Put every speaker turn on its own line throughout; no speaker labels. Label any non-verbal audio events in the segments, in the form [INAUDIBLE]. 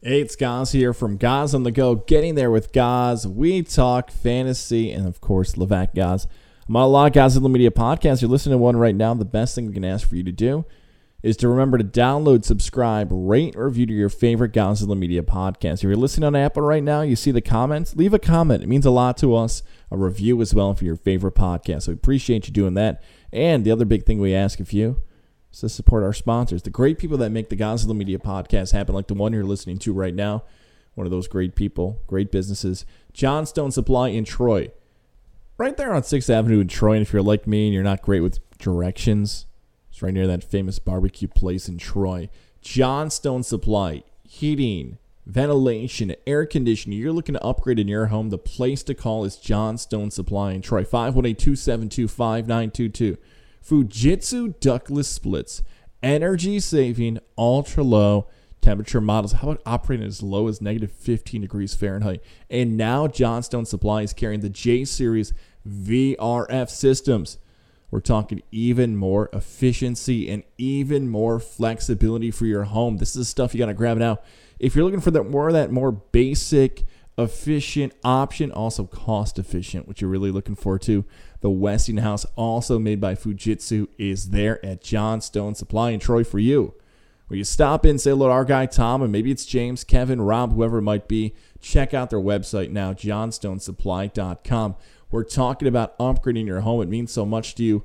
Hey, it's Goz here from Goz on the Go, getting there with Goz. We talk fantasy and, of course, Levac Goz. I'm on a lot of Goz in the Media podcasts. You're listening to one right now. The best thing we can ask for you to do is to remember to download, subscribe, rate, or review to your favorite Godzilla Media podcast. If you're listening on Apple right now, you see the comments, leave a comment. It means a lot to us. A review as well for your favorite podcast. So we appreciate you doing that. And the other big thing we ask of you is to support our sponsors, the great people that make the Godzilla Media podcast happen, like the one you're listening to right now. One of those great people, great businesses, Johnstone Supply in Troy. Right there on 6th Avenue in Troy. And if you're like me and you're not great with directions, it's right near that famous barbecue place in Troy. Johnstone Supply, heating, ventilation, air conditioning. You're looking to upgrade in your home. The place to call is Johnstone Supply in Troy. 518 272 5922. Fujitsu ductless splits, energy saving, ultra low temperature models. How about operating as low as negative 15 degrees Fahrenheit? And now Johnstone Supply is carrying the J Series VRF systems. We're talking even more efficiency and even more flexibility for your home. This is stuff you got to grab now. If you're looking for that more of that more basic, efficient option, also cost efficient, which you're really looking for too. The Westinghouse, also made by Fujitsu, is there at Johnstone Supply in Troy for you. Where you stop in, say hello to our guy Tom, and maybe it's James, Kevin, Rob, whoever it might be. Check out their website now, johnstonesupply.com. We're talking about upgrading your home. It means so much to you.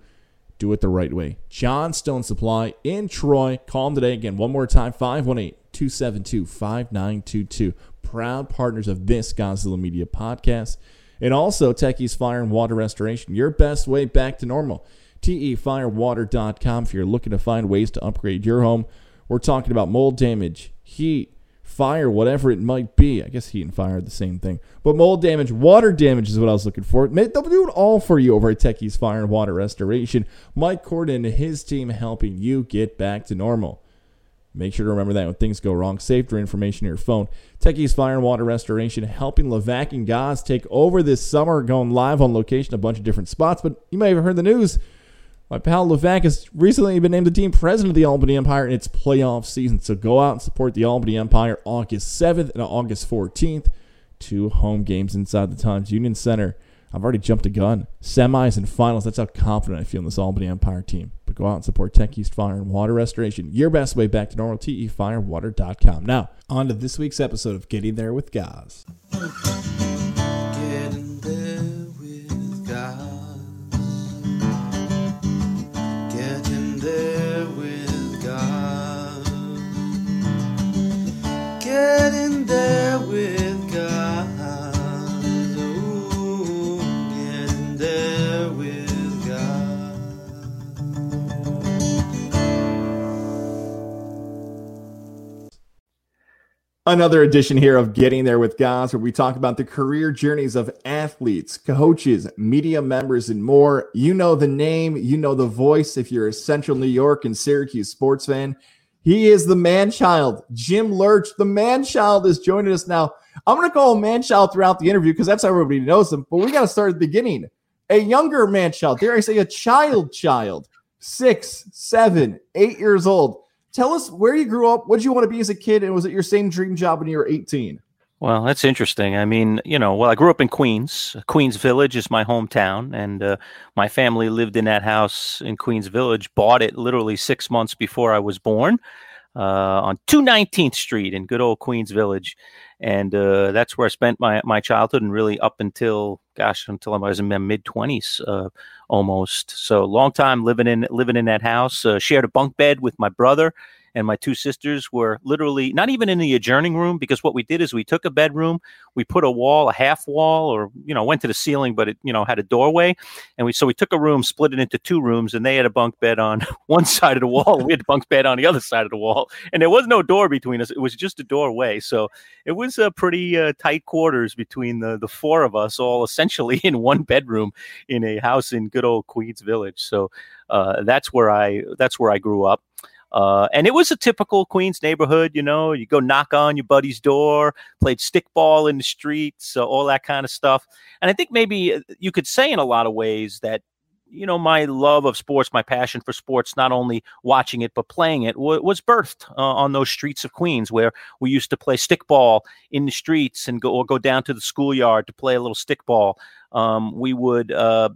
Do it the right way. Johnstone Supply in Troy. Call them today. Again, one more time 518 272 5922. Proud partners of this Godzilla Media podcast. And also Techie's Fire and Water Restoration, your best way back to normal. TEFirewater.com if you're looking to find ways to upgrade your home. We're talking about mold damage, heat, fire, whatever it might be. I guess heat and fire are the same thing. But mold damage, water damage is what I was looking for. They'll do it all for you over at Techie's Fire and Water Restoration. Mike Corden and his team helping you get back to normal. Make sure to remember that when things go wrong, save your information in your phone. Techie's Fire and Water Restoration helping Levac and Goz take over this summer, going live on location, a bunch of different spots. But you may have heard the news. My pal Levac has recently been named the team president of the Albany Empire in its playoff season. So go out and support the Albany Empire August 7th and August 14th. Two home games inside the Times Union Center. I've already jumped a gun. Semis and finals. That's how confident I feel in this Albany Empire team. But go out and support Tech East Fire and Water Restoration. Your best way back to normal. TEFirewater.com. Now, on to this week's episode of Getting There with Goz.
Getting there with God. Getting there with God. Getting there
Another edition here of Getting There with Goz, where we talk about the career journeys of athletes, coaches, media members, and more. You know the name, you know the voice if you're a Central New York and Syracuse sports fan. He is the man child, Jim Lerch. The man child is joining us now. I'm going to call him man child throughout the interview because that's how everybody knows him, but we got to start at the beginning. A younger man child, dare I say a child child, six, seven, eight years old. Tell us where you grew up. What did you want to be as a kid? And was it your same dream job when you were 18?
Well, that's interesting. I mean, you know, well, I grew up in Queens. Queens Village is my hometown, and uh, my family lived in that house in Queens Village. Bought it literally six months before I was born, uh, on 219th Street in good old Queens Village, and uh, that's where I spent my my childhood and really up until gosh, until I was in my mid 20s, uh, almost. So long time living in living in that house. Uh, shared a bunk bed with my brother and my two sisters were literally not even in the adjourning room because what we did is we took a bedroom, we put a wall, a half wall, or you know, went to the ceiling, but it you know had a doorway, and we so we took a room, split it into two rooms, and they had a bunk bed on [LAUGHS] one side of the wall, we had a bunk bed on the other side of the wall, and there was no door between us; it was just a doorway. So it was a pretty uh, tight quarters between the the four of us, all essentially [LAUGHS] in one bedroom in a house in good old Queens Village. So uh, that's where I that's where I grew up. Uh, and it was a typical Queens neighborhood, you know. You go knock on your buddy's door, played stickball in the streets, uh, all that kind of stuff. And I think maybe uh, you could say in a lot of ways that you know, my love of sports, my passion for sports, not only watching it but playing it, w- was birthed uh, on those streets of Queens, where we used to play stickball in the streets and go or go down to the schoolyard to play a little stickball. Um, we would, uh,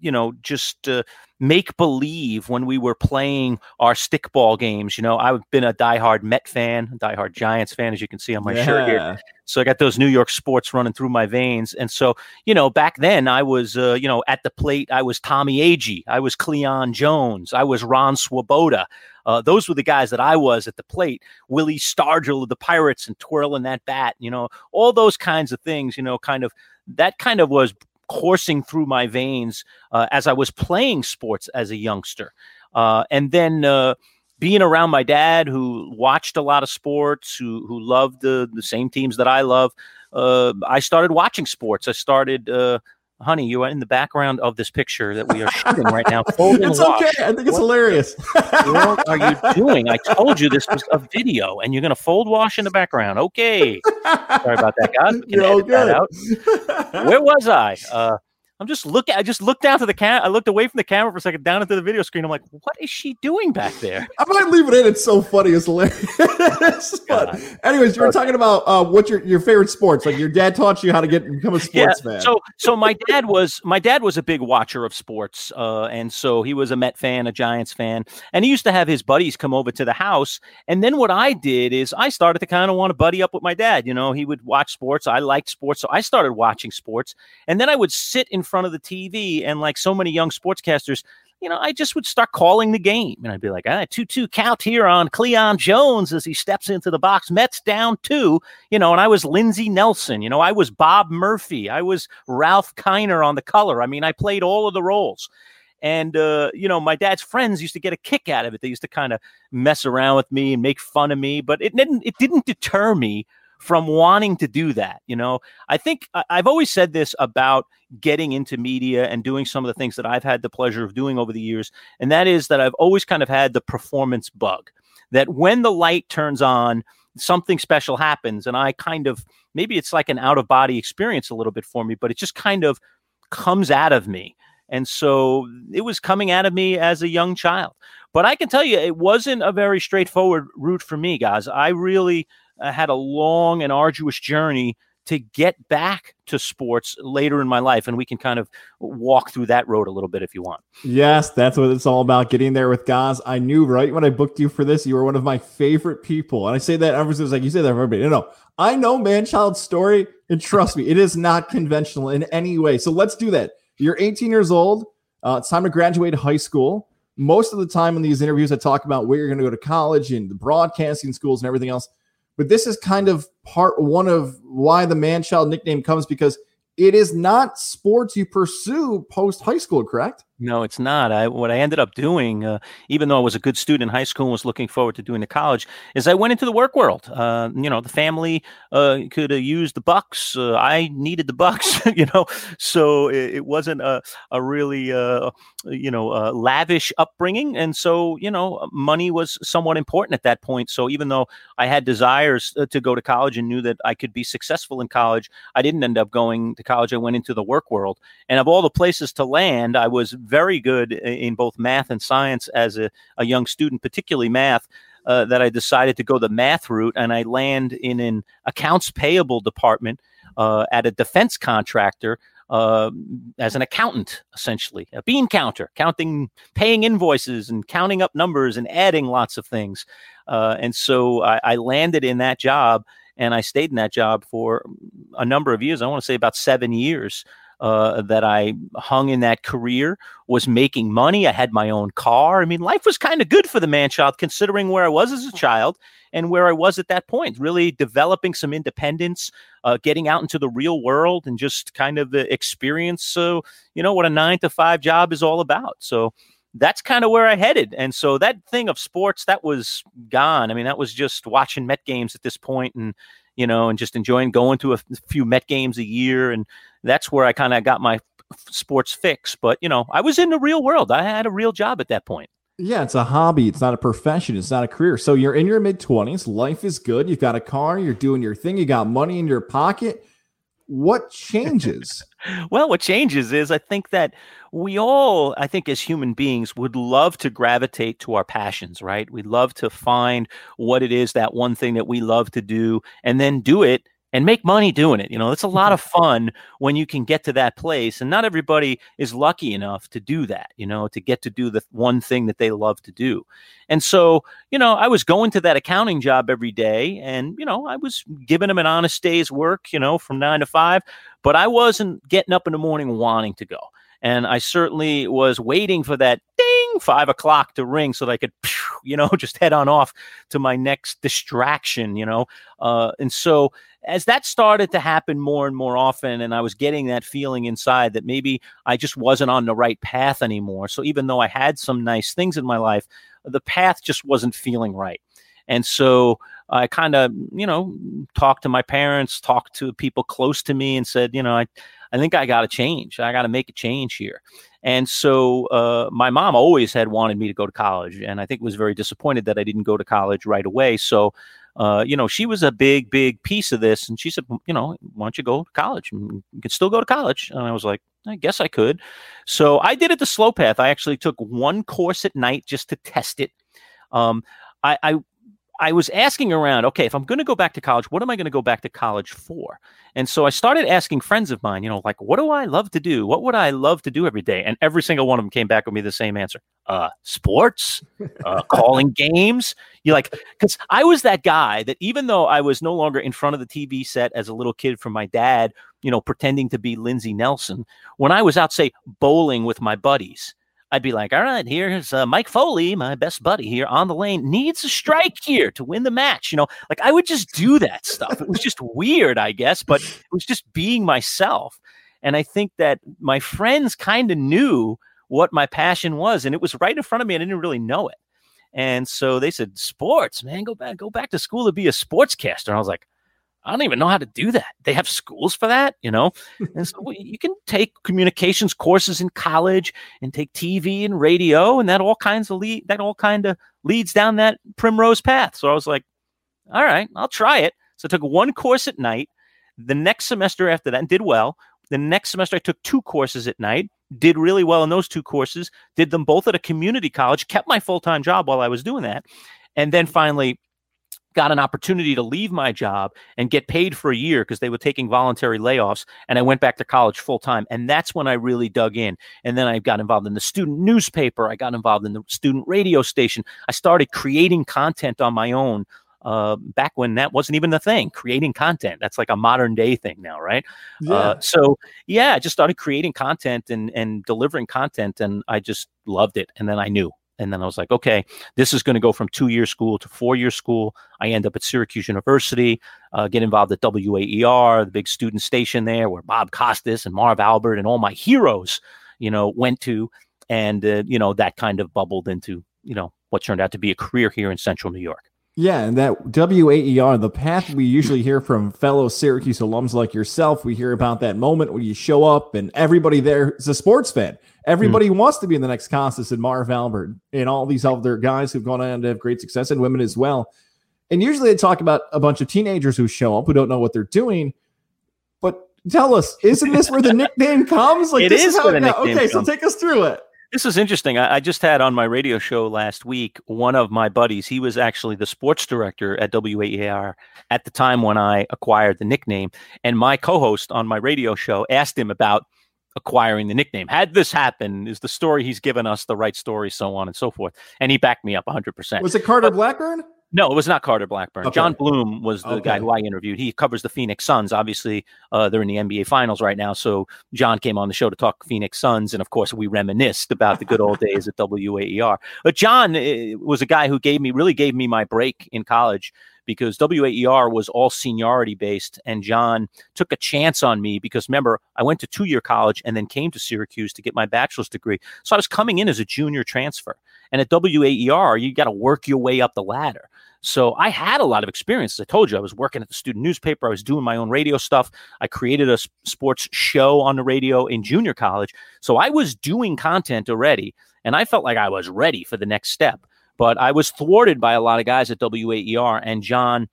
you know, just uh, make believe when we were playing our stickball games. You know, I've been a diehard Met fan, diehard Giants fan, as you can see on my shirt here. So I got those New York sports running through my veins. And so, you know, back then I was, uh, you know, at the plate, I was Tommy Agee. I was Cleon Jones. I was Ron Swoboda. Uh, those were the guys that I was at the plate. Willie Stargell of the Pirates and twirling that bat, you know, all those kinds of things, you know, kind of that kind of was coursing through my veins uh, as I was playing sports as a youngster. Uh, and then, uh, being around my dad who watched a lot of sports who who loved the the same teams that I love uh, I started watching sports I started uh, honey you are in the background of this picture that we are shooting right now [LAUGHS]
It's okay. I think it's
What
hilarious. [LAUGHS]
what are you doing? I told you this was a video and you're gonna fold wash in the background. Okay. Sorry about that guys. [LAUGHS] We can edit that out. Where was I? Uh, I'm just looking. I just looked down to the cam. I looked away from the camera for a second, down into the video screen. I'm like, what is she doing back there? [LAUGHS]
I might leave it in. It's so funny. It's hilarious. [LAUGHS] but anyways, you were talking about uh, what's your, your favorite sports. Like your dad taught you how to get become a [LAUGHS] sports fan.
So, so my dad was my dad was a big watcher of sports, uh, and so he was a Met fan, a Giants fan, and he used to have his buddies come over to the house. And then what I did is I started to kind of want to buddy up with my dad. You know, he would watch sports. I liked sports, so I started watching sports. And then I would sit in front of the TV, and like so many young sportscasters. You know, I just would start calling the game, and I'd be like, "Ah, two-two count here on Cleon Jones as he steps into the box. Mets down two you know, and I was Lindsey Nelson, you know, I was Bob Murphy, I was Ralph Kiner on the color. I mean, I played all of the roles. And uh, you know, my dad's friends used to get a kick out of it. They used to kind of mess around with me and make fun of me, but it didn't it didn't deter me from wanting to do that. You know, I think I've always said this about getting into media and doing some of the things that I've had the pleasure of doing over the years, and that is that I've always kind of had the performance bug. That when the light turns on, something special happens, and I kind of maybe it's like an out of body experience a little bit for me, but it just kind of comes out of me. And so it was coming out of me as a young child. But I can tell you, it wasn't a very straightforward route for me, guys. I really uh, had a long and arduous journey to get back to sports later in my life. And we can kind of walk through that road a little bit if you want.
Yes, that's what it's all about. Getting there with Goz I knew right when I booked you for this, you were one of my favorite people. And I say that ever since like you say that for everybody. No, no. I know man child's story, and trust me, it is not conventional in any way. So let's do that. You're 18 years old. Uh, it's time to graduate high school. Most of the time in these interviews, I talk about where you're going to go to college and the broadcasting schools and everything else. But this is kind of part one of why the man child nickname comes because it is not sports you pursue post high school, correct?
No, it's not. I what I ended up doing, uh, even though I was a good student in high school and was looking forward to doing the college, is I went into the work world. Uh, you know, the family uh, could used the bucks. Uh, I needed the bucks. [LAUGHS] you know, so it, it wasn't a a really uh, you know uh, lavish upbringing, and so you know, money was somewhat important at that point. So even though I had desires to go to college and knew that I could be successful in college, I didn't end up going college. I went into the work world, and of all the places to land, I was very good in both math and science as a, a young student, particularly math. Uh, that I decided to go the math route, and I land in an accounts payable department uh, at a defense contractor uh, as an accountant, essentially a bean counter, counting, paying invoices, and counting up numbers and adding lots of things. Uh, and so I, I landed in that job, and I stayed in that job for a number of years. I want to say about seven years uh, that I hung in that career, was making money. I had my own car. I mean, life was kind of good for the man child, considering where I was as a child and where I was at that point, really developing some independence, uh, getting out into the real world and just kind of the experience. So, you know, what a nine to five job is all about. So, that's kind of where I headed. And so that thing of sports, that was gone. I mean, that was just watching Met games at this point and, you know, and just enjoying going to a few Met games a year. And that's where I kind of got my sports fix. But, you know, I was in the real world. I had a real job at that point.
Yeah, it's a hobby. It's not a profession. It's not a career. So you're in your mid 20s. Life is good. You've got a car. You're doing your thing. You got money in your pocket. What [LAUGHS] changes
well, what changes is I think that we all, I think, as human beings, would love to gravitate to our passions, right? We love to find what it is that one thing that we love to do and then do it and make money doing it. You know, it's a lot mm-hmm. of fun when you can get to that place. And not everybody is lucky enough to do that, you know, to get to do the one thing that they love to do. And so, you know, I was going to that accounting job every day and, you know, I was giving them an honest day's work, you know, from nine to five, but I wasn't getting up in the morning wanting to go. And I certainly was waiting for that ding five o'clock to ring so that I could, [LAUGHS] you know, [LAUGHS] just head on off to my next distraction, you know. Uh, and so as that started to happen more and more often, and I was getting that feeling inside that maybe I just wasn't on the right path anymore. So even though I had some nice things in my life, the path just wasn't feeling right. And so I kind of, you know, talked to my parents, talked to people close to me, and said, you know, I, I think I got to change. I got to make a change here. And so uh, my mom always had wanted me to go to college, and I think was very disappointed that I didn't go to college right away. So, uh, you know, she was a big, big piece of this, and she said, you know, why don't you go to college? You can still go to college. And I was like, I guess I could. So I did it the slow path. I actually took one course at night just to test it. Um, I, I I was asking around, okay, if I'm going to go back to college, what am I going to go back to college for? And so I started asking friends of mine, you know, like, what do I love to do? What would I love to do every day? And every single one of them came back with me the same answer uh, sports, uh, [LAUGHS] calling games. You like, because I was that guy that even though I was no longer in front of the TV set as a little kid from my dad, you know, pretending to be Lindsey Nelson, when I was out, say, bowling with my buddies, I'd be like, all right, here's uh, Mike Foley, my best buddy here on the lane, needs a strike here to win the match. You know, like I would just do that stuff. It was just weird, I guess, but it was just being myself. And I think that my friends kind of knew what my passion was, and it was right in front of me. And I didn't really know it. And so they said, "Sports, man, go back, go back to school to be a sportscaster." And I was like, I don't even know how to do that. They have schools for that, you know? and so [LAUGHS] you can take communications courses in college and take TV and radio, and that all kinds of lead that all kind of leads down that primrose path. So I was like, all right, I'll try it. So I took one course at night. The next semester after that, and did well. The next semester, I took two courses at night, did really well in those two courses, did them both at a community college, kept my full time job while I was doing that. And then finally got an opportunity to leave my job and get paid for a year because they were taking voluntary layoffs and I went back to college full time and that's when I really dug in. And then I got involved in the student newspaper I got involved in the student radio station. I started creating content on my own uh, back when that wasn't even the thing creating content. That's like a modern day thing now right? Yeah. Uh, so yeah I just started creating content and and delivering content and I just loved it and then I knew and then I was like, okay, this is going to go from two year school to four year school. I end up at Syracuse University, uh, get involved at WAER, the big student station there, where Bob Costas and Marv Albert and all my heroes, you know, went to. And, uh, you know, that kind of bubbled into, you know, what turned out to be a career here in central New York.
Yeah, and that WAER, the path we usually hear from fellow Syracuse alums like yourself, we hear about that moment when you show up and everybody there is a sports fan. Everybody mm. wants to be in the next Costas and Marv Albert and all these other guys who've gone on to have great success and women as well. And usually they talk about a bunch of teenagers who show up who don't know what they're doing. But tell us, isn't this where the [LAUGHS] nickname comes?
Like it
this
is, is how
it, Okay, comes. so take us through it.
This is interesting. I, I, just had on my radio show last week one of my buddies. He was actually the sports director at WAER at the time when I acquired the nickname. And my co host on my radio show asked him about acquiring the nickname. Had this happen, is the story he's given us the right story, so on and so forth. And he backed me up 100%.
Was it Carter but, Blackburn?
No, it was not Carter Blackburn. Okay. John Bloom was the okay. guy who I interviewed. He covers the Phoenix Suns. Obviously, uh, they're in the NBA Finals right now. So John came on the show to talk Phoenix Suns, and of course, we reminisced about the good old [LAUGHS] days at WAER. But John uh, was a guy who gave me really gave me my break in college because WAER was all seniority based, and John took a chance on me because remember, I went to two year college and then came to Syracuse to get my bachelor's degree. So I was coming in as a junior transfer. And at WAER, you got to work your way up the ladder. So I had a lot of experience. As I told you, I was working at the student newspaper. I was doing my own radio stuff. I created a sports show on the radio in junior college. So I was doing content already, and I felt like I was ready for the next step. But I was thwarted by a lot of guys at WAER, and John.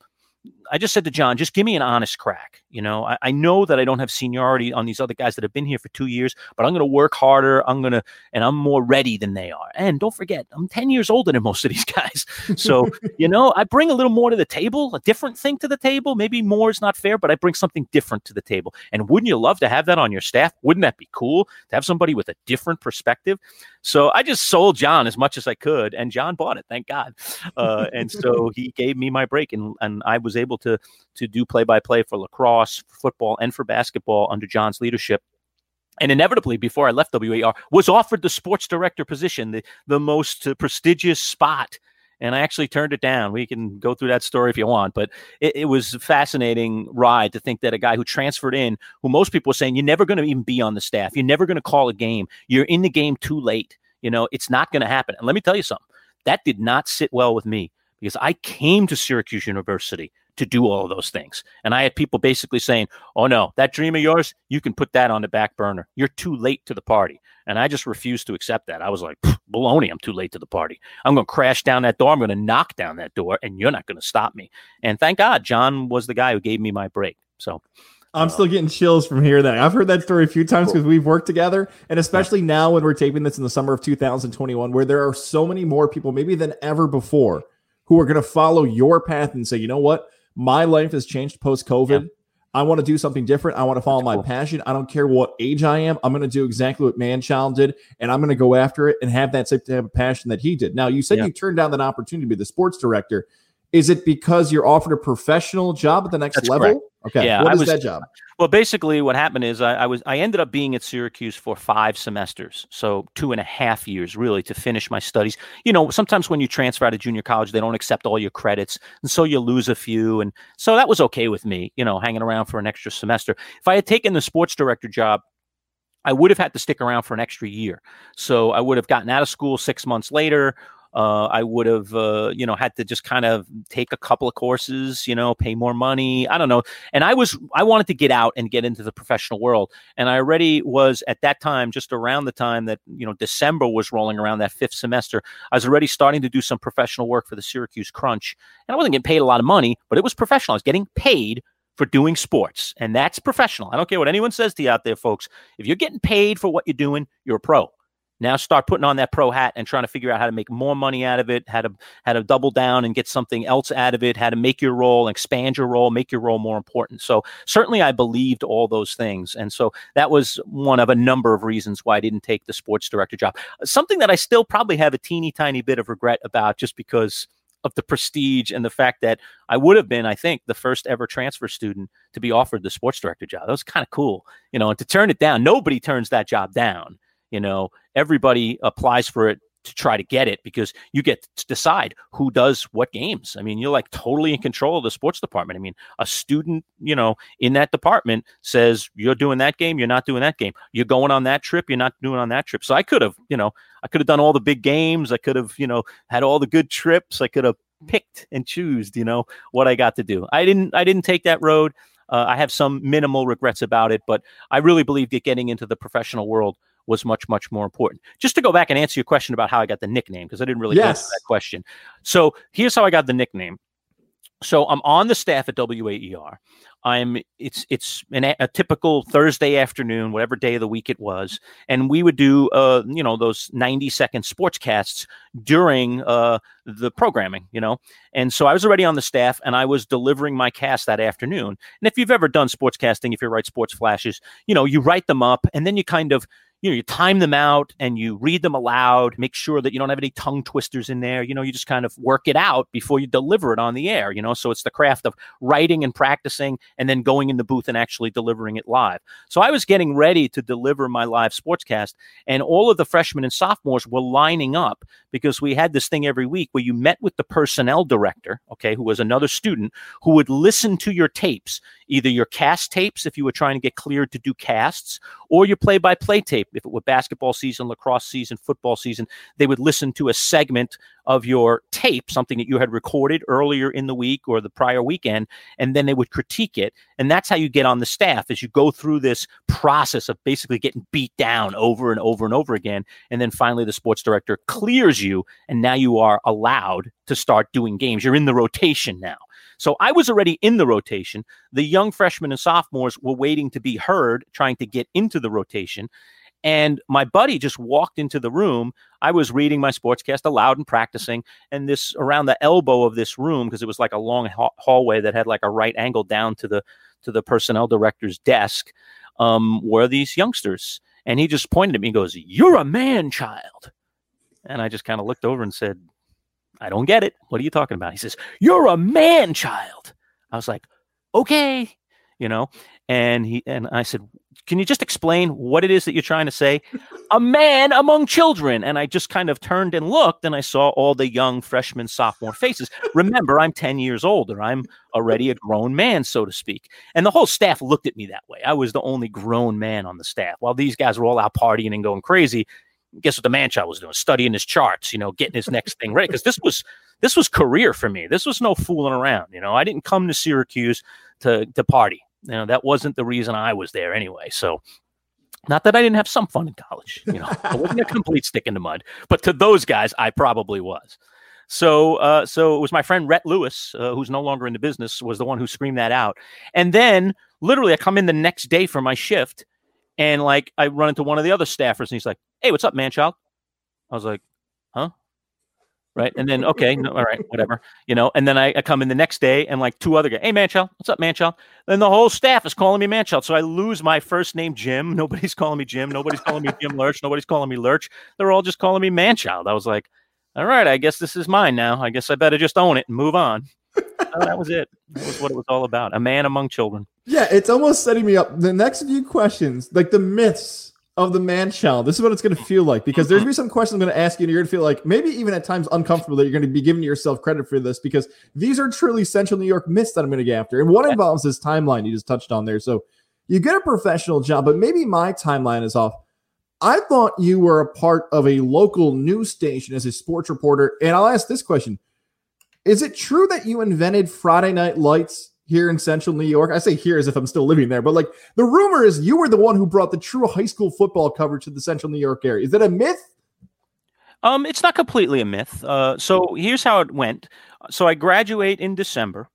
I just said to John, just give me an honest crack. You know, I, I know that I don't have seniority on these other guys that have been here for two years, but I'm going to work harder. I'm going to, and I'm more ready than they are. And don't forget, I'm 10 years older than most of these [LAUGHS] guys. So, you know, I bring a little more to the table, a different thing to the table. Maybe more is not fair, but I bring something different to the table. And wouldn't you love to have that on your staff? Wouldn't that be cool to have somebody with a different perspective? So I just sold John as much as I could, and John bought it, thank God. Uh, and so he gave me my break, and, and I was able to to do play by play for lacrosse, for football, and for basketball under John's leadership. And inevitably before i left war was offered the sports director position the, the most uh, prestigious spot. And i actually turned it down. We can go through that story if you want but it, it was a fascinating ride to think that a guy who transferred in who most people were saying you're never going to even be on the staff. You're never going to call a game. You're in the game too late. You know it's not going to happen. And let me tell you something. That did not sit well with me because i came to syracuse university to do all of those things. And I had people basically saying, "Oh no, that dream of yours, you can put that on the back burner. You're too late to the party." And I just refused to accept that. I was like, "Baloney! I'm too late to the party. I'm going to crash down that door. I'm going to knock down that door, and you're not going to stop me." And thank God, John was the guy who gave me my break. So.
I'm uh, still getting chills from hearing that. I've heard that story a few times because we've worked together, and especially now when we're taping this in the summer of 2021, where there are so many more people, maybe than ever before, who are going to follow your path and say, you know what, my life has changed post COVID. Yeah. I want to do something different. I want to follow That's my cool. passion. I don't care what age I am. I'm going to do exactly what Manchild did, and I'm going to go after it and have that same type of passion that he did. Now, you said yeah. you turned down that opportunity to be the sports director. Is it because you're offered a professional job at the next That's level? Correct. Okay. Yeah, what is was, that job?
Well, basically, what happened is I, I, was I ended up being at Syracuse for five semesters, so two and a half years really to finish my studies. You know, sometimes when you transfer out of junior college, they don't accept all your credits, and so you lose a few. And so that was okay with me. You know, hanging around for an extra semester. If I had taken the sports director job, I would have had to stick around for an extra year. So I would have gotten out of school six months later uh, I would have, uh, you know, had to just kind of take a couple of courses, you know, pay more money. I don't know. And I was, I wanted to get out and get into the professional world. And I already was at that time, just around the time that, you know, December was rolling around that fifth semester, I was already starting to do some professional work for the Syracuse Crunch. And I wasn't getting paid a lot of money, but it was professional. I was getting paid for doing sports. And that's professional. I don't care what anyone says to you out there, folks. If you're getting paid for what you're doing, you're a pro. Now start putting on that pro hat and trying to figure out how to make more money out of it, how to how to double down and get something else out of it, how to make your role, expand your role, make your role more important. So certainly I believed all those things. And so that was one of a number of reasons why I didn't take the sports director job. Something that I still probably have a teeny tiny bit of regret about just because of the prestige and the fact that I would have been, I think, the first ever transfer student to be offered the sports director job. That was kind of cool, you know, and to turn it down, nobody turns that job down. You know, everybody applies for it to try to get it because you get to decide who does what games. I mean, you're like totally in control of the sports department. I mean, a student, you know, in that department says you're doing that game, you're not doing that game. You're going on that trip, you're not doing on that trip. So I could have, you know, I could have done all the big games. I could have, you know, had all the good trips. I could have picked and choose, you know, what I got to do. I didn't I didn't take that road. Uh, I have some minimal regrets about it, but I really believe that getting into the professional world was much, much more important. Just to go back and answer your question about how I got the nickname, because I didn't really yes. answer that question. So here's how I got the nickname. So I'm on the staff at WAER. I'm it's it's an, a typical Thursday afternoon, whatever day of the week it was, and we would do uh you know those 90 second sportscasts during uh the programming, you know. And so I was already on the staff and I was delivering my cast that afternoon. And if you've ever done sportscasting, if you write sports flashes, you know, you write them up and then you kind of you know you time them out and you read them aloud make sure that you don't have any tongue twisters in there. You know you just kind of work it out before you deliver it on the air you know? So it's the craft of writing and practicing and then going in the booth and actually delivering it live. So i was getting ready to deliver my live sportscast and all of the freshmen and sophomores were lining up because we had this thing every week where you met with the personnel director okay who was another student who would listen to your tapes either your cast tapes if you were trying to get cleared to do casts or your play by play tape. If it were basketball season, lacrosse season, football season, they would listen to a segment of your tape, something that you had recorded earlier in the week or the prior weekend, and then they would critique it. And that's how you get on the staff as you go through this process of basically getting beat down over and over and over again. And then finally the sports director clears you, and now you are allowed to start doing games. You're in the rotation now. So I was already in the rotation. The young freshmen and sophomores were waiting to be heard, trying to get into the rotation. And my buddy just walked into the room. I was reading my sportscast aloud and practicing. And this around the elbow of this room, because it was like a long ha- hallway that had like a right angle down to the to the personnel director's desk, um, were these youngsters. And he just pointed at me and goes, You're a man child. And I just kind of looked over and said, I don't get it. What are you talking about? He says, You're a man child. I was like, Okay, you know. And he and I said, Can you just explain what it is that you're trying to say? a man among children. And I just kind of turned and looked and I saw all the young freshman, sophomore faces. Remember, I'm 10 years older. I'm already a grown man, so to speak. And the whole staff looked at me that way. I was the only grown man on the staff. While these guys were all out partying and going crazy, guess what the man child was doing? Studying his charts, you know, getting his next thing ready. Because this was this was career for me. This was no fooling around. You know, I didn't come to Syracuse to to party. You know, that wasn't the reason I was there anyway. So not that I didn't have some fun in college. You know, I wasn't a complete stick in the mud, but to those guys, I probably was. So, uh, so it was my friend Rhett Lewis, uh, who's no longer in the business, was the one who screamed that out. And then, literally, I come in the next day for my shift, and like I run into one of the other staffers, and he's like, "Hey, what's up, man, child?" I was like, "Huh." Right. And then, okay, no, all right, whatever, you know. And then I, I, come in the next day and like two other guys, hey, man, child, what's up, man, child? Then the whole staff is calling me man, child. So I lose my first name, Jim. [LAUGHS] Nobody's calling me Jim. Nobody's calling me Jim Lerch. Nobody's calling me Lerch. They're all just calling me man, child. I was like, all right, I guess this is mine now. I guess I better just own it and move on. so that was it. That was what it was all about. A man among children.
Yeah, it's almost setting me up. The next few questions, like the myths of the man child. This is what it's going to feel like because there's going to be some mm-hmm. questions I'm going to ask you, and you're going to feel like maybe even at times uncomfortable that you're going to be giving yourself credit for this because these are truly Central New York myths that I'm going to get after. And one involves this timeline you just touched on there. So you get a professional job, but maybe my timeline is off. I thought you were a part of a local news station as a sports reporter. And I'll ask this question Is it true that you invented Friday Night Lights here in central New York. I say here as if I'm still living there, but like the rumor is you were the one who brought the true high school football coverage to the central New York area. Is that a myth?
Um, it's not completely a myth. Uh, so here's how it went. So I graduate in December.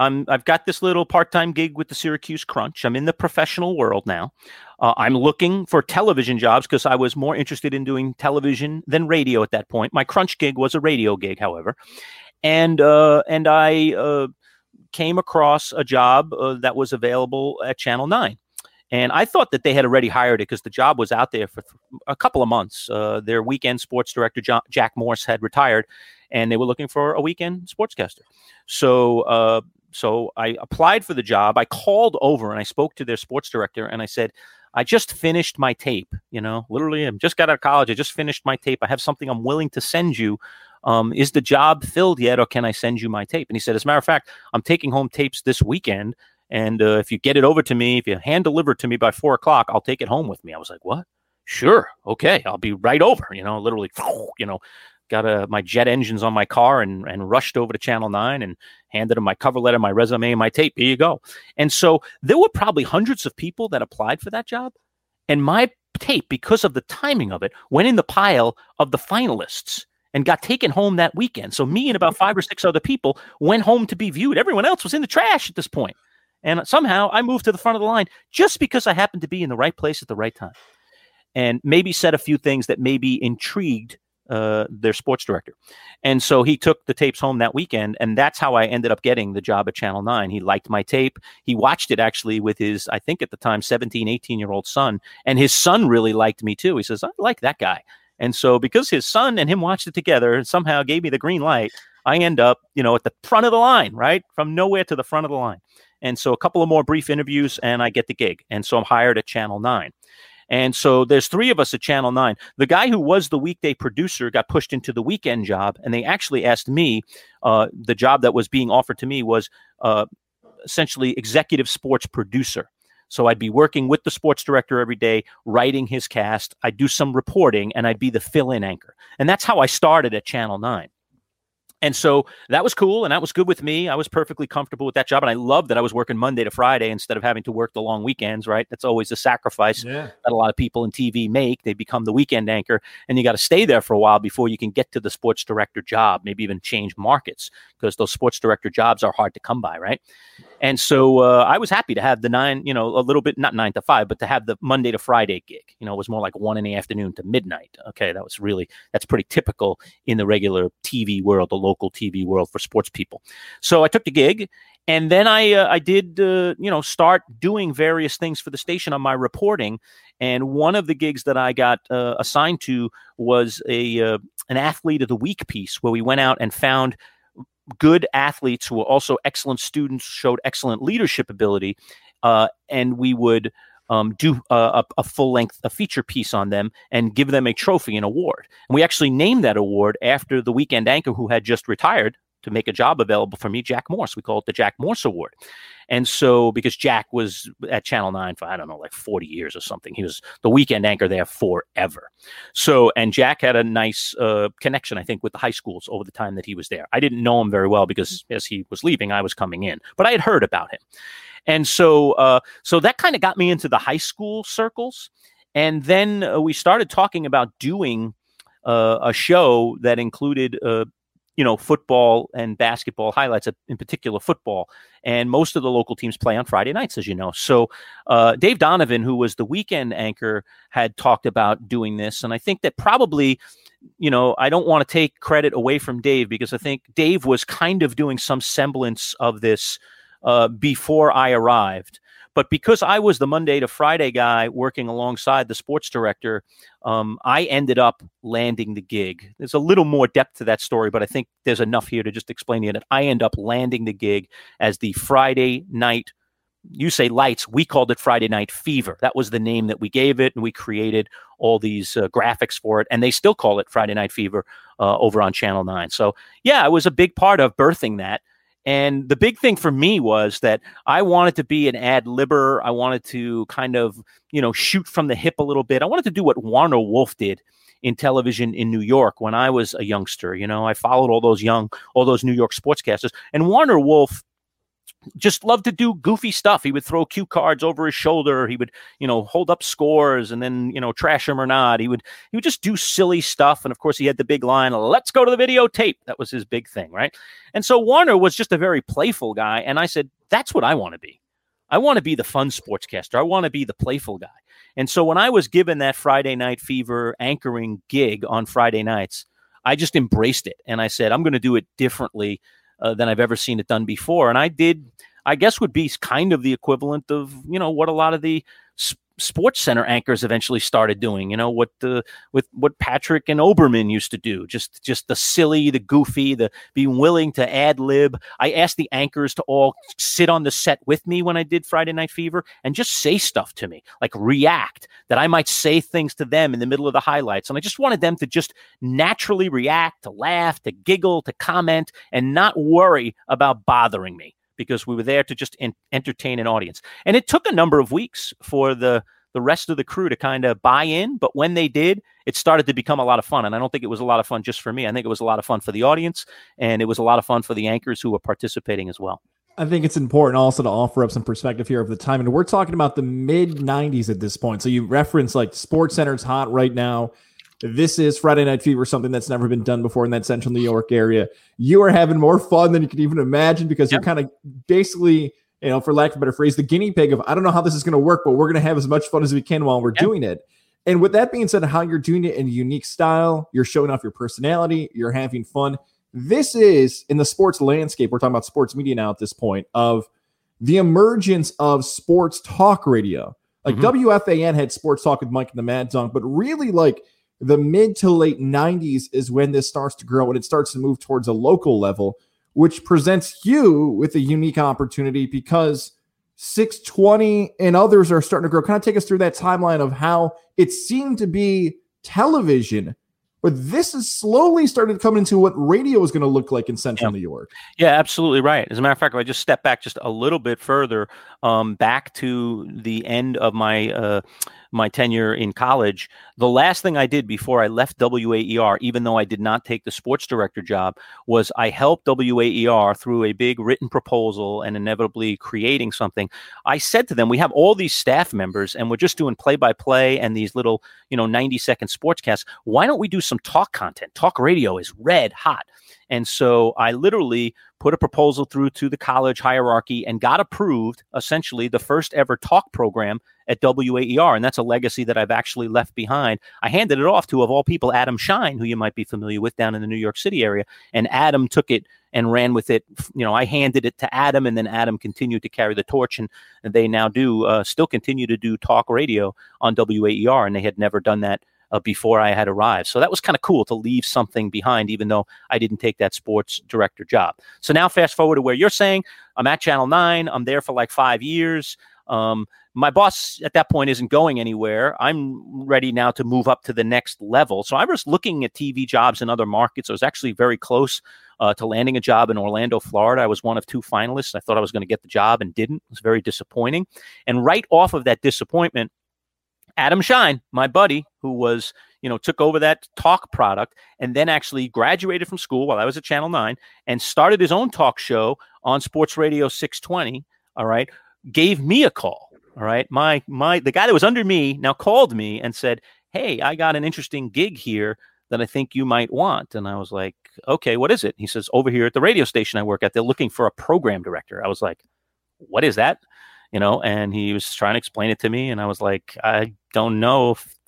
Um, I've got this little part-time gig with the Syracuse Crunch. I'm in the professional world now. Uh, I'm looking for television jobs because I was more interested in doing television than radio at that point. My Crunch gig was a radio gig, however, and uh, and I uh, came across a job uh, that was available at Channel 9. And I thought that they had already hired it because the job was out there for th- a couple of months. Uh, their weekend sports director, Jack Morse, had retired, and they were looking for a weekend sportscaster. So, uh, so I applied for the job. I called over and I spoke to their sports director, and I said, I just finished my tape. You know, literally, I'm just got out of college. I just finished my tape. I have something I'm willing to send you um, is the job filled yet, or can I send you my tape? And he said, as a matter of fact, I'm taking home tapes this weekend. And uh, if you get it over to me, if you hand deliver it to me by four o'clock, I'll take it home with me. I was like, what? Sure. Okay. I'll be right over, you know, literally, [LAUGHS] you know, got a, my jet engines on my car and, and rushed over to Channel 9 and handed them my cover letter, my resume, and my tape. Here you go. And so there were probably hundreds of people that applied for that job. And my tape, because of the timing of it, went in the pile of the finalists and got taken home that weekend. So me and about five or six other people went home to be viewed. Everyone else was in the trash at this point. And somehow I moved to the front of the line just because I happened to be in the right place at the right time. And maybe said a few things that maybe intrigued uh, their sports director. And so he took the tapes home that weekend. And that's how I ended up getting the job at Channel 9. He liked my tape. He watched it actually with his, I think at the time, 17, 18 year old son. And his son really liked me too. He says, I like that guy. And so because his son and him watched it together and somehow gave me the green light, I end up, you know, at the front of the line, right? From nowhere to the front of the line. And so a couple of more brief interviews and I get the gig. And so I'm hired at Channel 9. And so there's three of us at Channel 9. The guy who was the weekday producer got pushed into the weekend job. And they actually asked me, uh, the job that was being offered to me was uh, essentially executive sports producer. So I'd be working with the sports director every day, writing his cast. I'd do some reporting and I'd be the fill in anchor. And that's how I started at Channel 9. And so that was cool and that was good with me. I was perfectly comfortable with that job. And I loved that I was working Monday to Friday instead of having to work the long weekends, right? That's always a sacrifice
Yeah.
that a lot of people in TV make. They become the weekend anchor and you got to stay there for a while before you can get to the sports director job, maybe even change markets because those sports director jobs are hard to come by, right? And so uh, I was happy to have the nine, you know, a little bit, not nine to five, but to have the Monday to Friday gig. You know, it was more like one in the afternoon to midnight. Okay. That was really, that's pretty typical in the regular TV world, the local TV world for sports people. So I took the gig. And then I uh, I did uh, you know start doing various things for the station on my reporting, and one of the gigs that I got uh, assigned to was a uh, an athlete of the week piece where we went out and found good athletes who were also excellent students, showed excellent leadership ability, uh, and we would um, do a, a full length a feature piece on them and give them a trophy and award. And we actually named that award after the weekend anchor who had just retired to make a job available for me, Jack Morse. We call it the Jack Morse Award. And so, because Jack was at Channel 9 for, I don't know, like 40 years or something, he was the weekend anchor there forever. So, and Jack had a nice uh, connection, I think, with the high schools over the time that he was there. I didn't know him very well because as he was leaving, I was coming in, but I had heard about him. And so, uh, so that kind of got me into the high school circles. And then uh, we started talking about doing uh, a show that included uh, you know football and basketball highlights in particular football. And most of the local teams play on friday nights as you know. So uh, dave donovan who was the weekend anchor had talked about doing this. And i think that probably you know i don't want to take credit away from dave because i think dave was kind of doing some semblance of this uh, before i arrived but because I was the Monday to Friday guy working alongside the sports director, um, I ended up landing the gig. There's a little more depth to that story, but I think there's enough here to just explain it. I end up landing the gig as the Friday night. You say lights. We called it Friday Night Fever. That was the name that we gave it, and we created all these uh, graphics for it. And they still call it Friday Night Fever uh, over on Channel Nine. So yeah, I was a big part of birthing that. And the big thing for me was that I wanted to be an ad libber. I wanted to kind of, you know, shoot from the hip a little bit. I wanted to do what Warner Wolf did in television in New York when I was a youngster. You know, I followed all those young, all those New York sportscasters. And Warner Wolf just loved to do goofy stuff. He would throw cue cards over his shoulder. He would, you know, hold up scores and then, you know, trash them or not. He would he would just do silly stuff. And of course, he had the big line, "Let's go to the videotape." That was his big thing, right? And so Warner was just a very playful guy, and I said, "That's what I want to be. I want to be the fun sportscaster. I want to be the playful guy." And so when I was given that Friday Night Fever anchoring gig on Friday nights, I just embraced it, and I said, "I'm going to do it differently." Uh, than I've ever seen it done before. And I did, I guess, would be kind of the equivalent of you know what a lot of the sports center anchors eventually started doing. You know what the with what Patrick and Olbermann used to do. Just just the silly, the goofy, the being willing to ad lib. I asked the anchors to all sit on the set with me when I did Friday Night Fever and just say stuff to me, like react. That I might say things to them in the middle of the highlights, and I just wanted them to just naturally react, to laugh, to giggle, to comment, and not worry about bothering me because we were there to just en- entertain an audience. And it took a number of weeks for the the rest of the crew to kind of buy in, but when they did, it started to become a lot of fun. And I don't think it was a lot of fun just for me. I think it was a lot of fun for the audience, and it was a lot of fun for the anchors who were participating as well.
I think it's important also to offer up some perspective here of the time. And we're talking about the mid 90s at this point. So you reference like Sports Center's hot right now. This is Friday Night Fever, something that's never been done before in that central New York area. You are having more fun than you can even imagine because
Yep.
you're kind of basically, you know, for lack of a better phrase, the guinea pig of I don't know how this is going to work, but we're going to have as much fun as we can while we're
Yep.
doing it. And with that being said, how you're doing it in a unique style, you're showing off your personality, you're having fun. This is in the sports landscape. We're talking about sports media now at this point of the emergence of sports talk radio. Like
Mhm.
WFAN had sports talk with Mike and the Mad Dog, but really like the mid to late 90s is when this starts to grow and it starts to move towards a local level, which presents you with a unique opportunity because 620 and others are starting to grow. Kind of take us through that timeline of how it seemed to be television, but this is slowly starting to come into what radio is going to look like in central
Yeah.
New York.
Yeah, absolutely right. As a matter of fact, if I just step back just a little bit further, um, back to the end of my uh, my tenure in college, the last thing I did before I left WAER, even though I did not take the sports director job, was I helped WAER through a big written proposal and inevitably creating something. I said to them, we have all these staff members and we're just doing play by play and these little, you know, 90 second sportscasts. Why don't we do some talk content? Talk radio is red hot. And so I literally put a proposal through to the college hierarchy and got approved essentially the first ever talk program at WAER. And that's a legacy that I've actually left behind. I handed it off to, of all people, Adam Schein, who you might be familiar with down in the New York City area. And Adam took it and ran with it. You know, I handed it to Adam, and then Adam continued to carry the torch. And they now do, uh, still continue to do talk radio on WAER. And they had never done that uh, before I had arrived. So that was kind of cool to leave something behind, even though I didn't take that sports director job. So now, fast forward to where you're saying I'm at Channel 9, I'm there for like five years. Um, my boss at that point isn't going anywhere. I'm ready now to move up to the next level. So I was looking at TV jobs in other markets. I was actually very close uh, to landing a job in Orlando, Florida. I was one of two finalists. I thought I was going to get the job and didn't. It was very disappointing. And right off of that disappointment, Adam Schein, my buddy, who was, you know, took over that talk product and then actually graduated from school while I was at Channel 9 and started his own talk show on Sports Radio 620. All right. Gave me a call. All right. My, my, the guy that was under me now called me and said, Hey, I got an interesting gig here that I think you might want. And I was like, Okay, what is it? He says, Over here at the radio station I work at, they're looking for a program director. I was like, What is that? You know, and he was trying to explain it to me. And I was like, I don't know if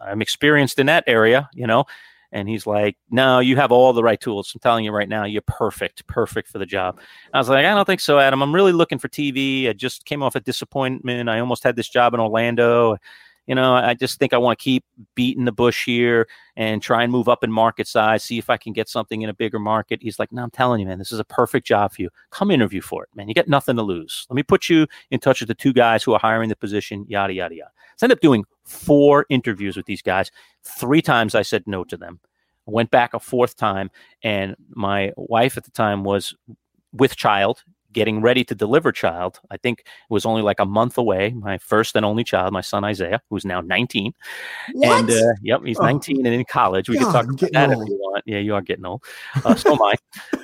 I'm experienced in that area, you know. And he's like, No, you have all the right tools. I'm telling you right now, you're perfect, perfect for the job. I was like, I don't think so, Adam. I'm really looking for TV. I just came off a disappointment. I almost had this job in Orlando you know, I just think I want to keep beating the bush here and try and move up in market size, see if I can get something in a bigger market. He's like, No, I'm telling you, man, this is a perfect job for you. Come interview for it, man. You got nothing to lose. Let me put you in touch with the two guys who are hiring the position, yada, yada, yada. So I ended up doing four interviews with these guys. Three times I said no to them. Went back a fourth time, and my wife at the time was with child getting ready to deliver child. I think it was only like a month away. My first and only child, my son Isaiah, who's now 19.
What?
And uh, yep, he's
Oh.
19 and in college. We
God,
can talk about that
old.
if you want. Yeah, you are getting old. Uh, so am I.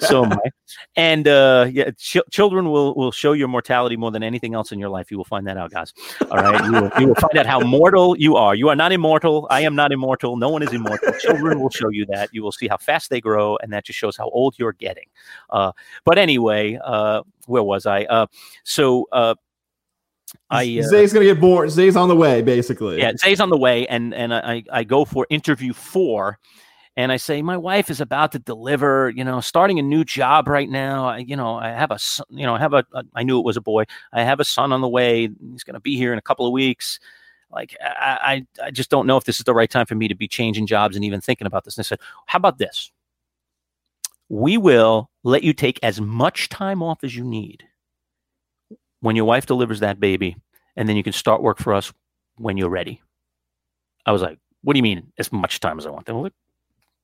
So am I. And uh, yeah, ch- children will will show your mortality more than anything else in your life. You will find that out, guys. All right, you will, you will find out how mortal you are. You are not immortal. I am not immortal. No one is immortal. Children will show you that. You will see how fast they grow, and that just shows how old you're getting. Uh, but anyway, uh, where was I? Uh, so uh, I uh,
Zay's gonna get bored. Zay's on the way, basically.
yeah, Zay's on the way, and and I I go for interview four, and I say my wife is about to deliver. You know, starting a new job right now. I, you know, I have a you know I have a, a I knew it was a boy. I have a son on the way. He's going to be here in a couple of weeks. Like I, I I just don't know if this is the right time for me to be changing jobs and even thinking about this. And I said, how about this? We will let you take as much time off as you need when your wife delivers that baby, and then you can start work for us when you're ready. I was like, what do you mean as much time as I want? They were like,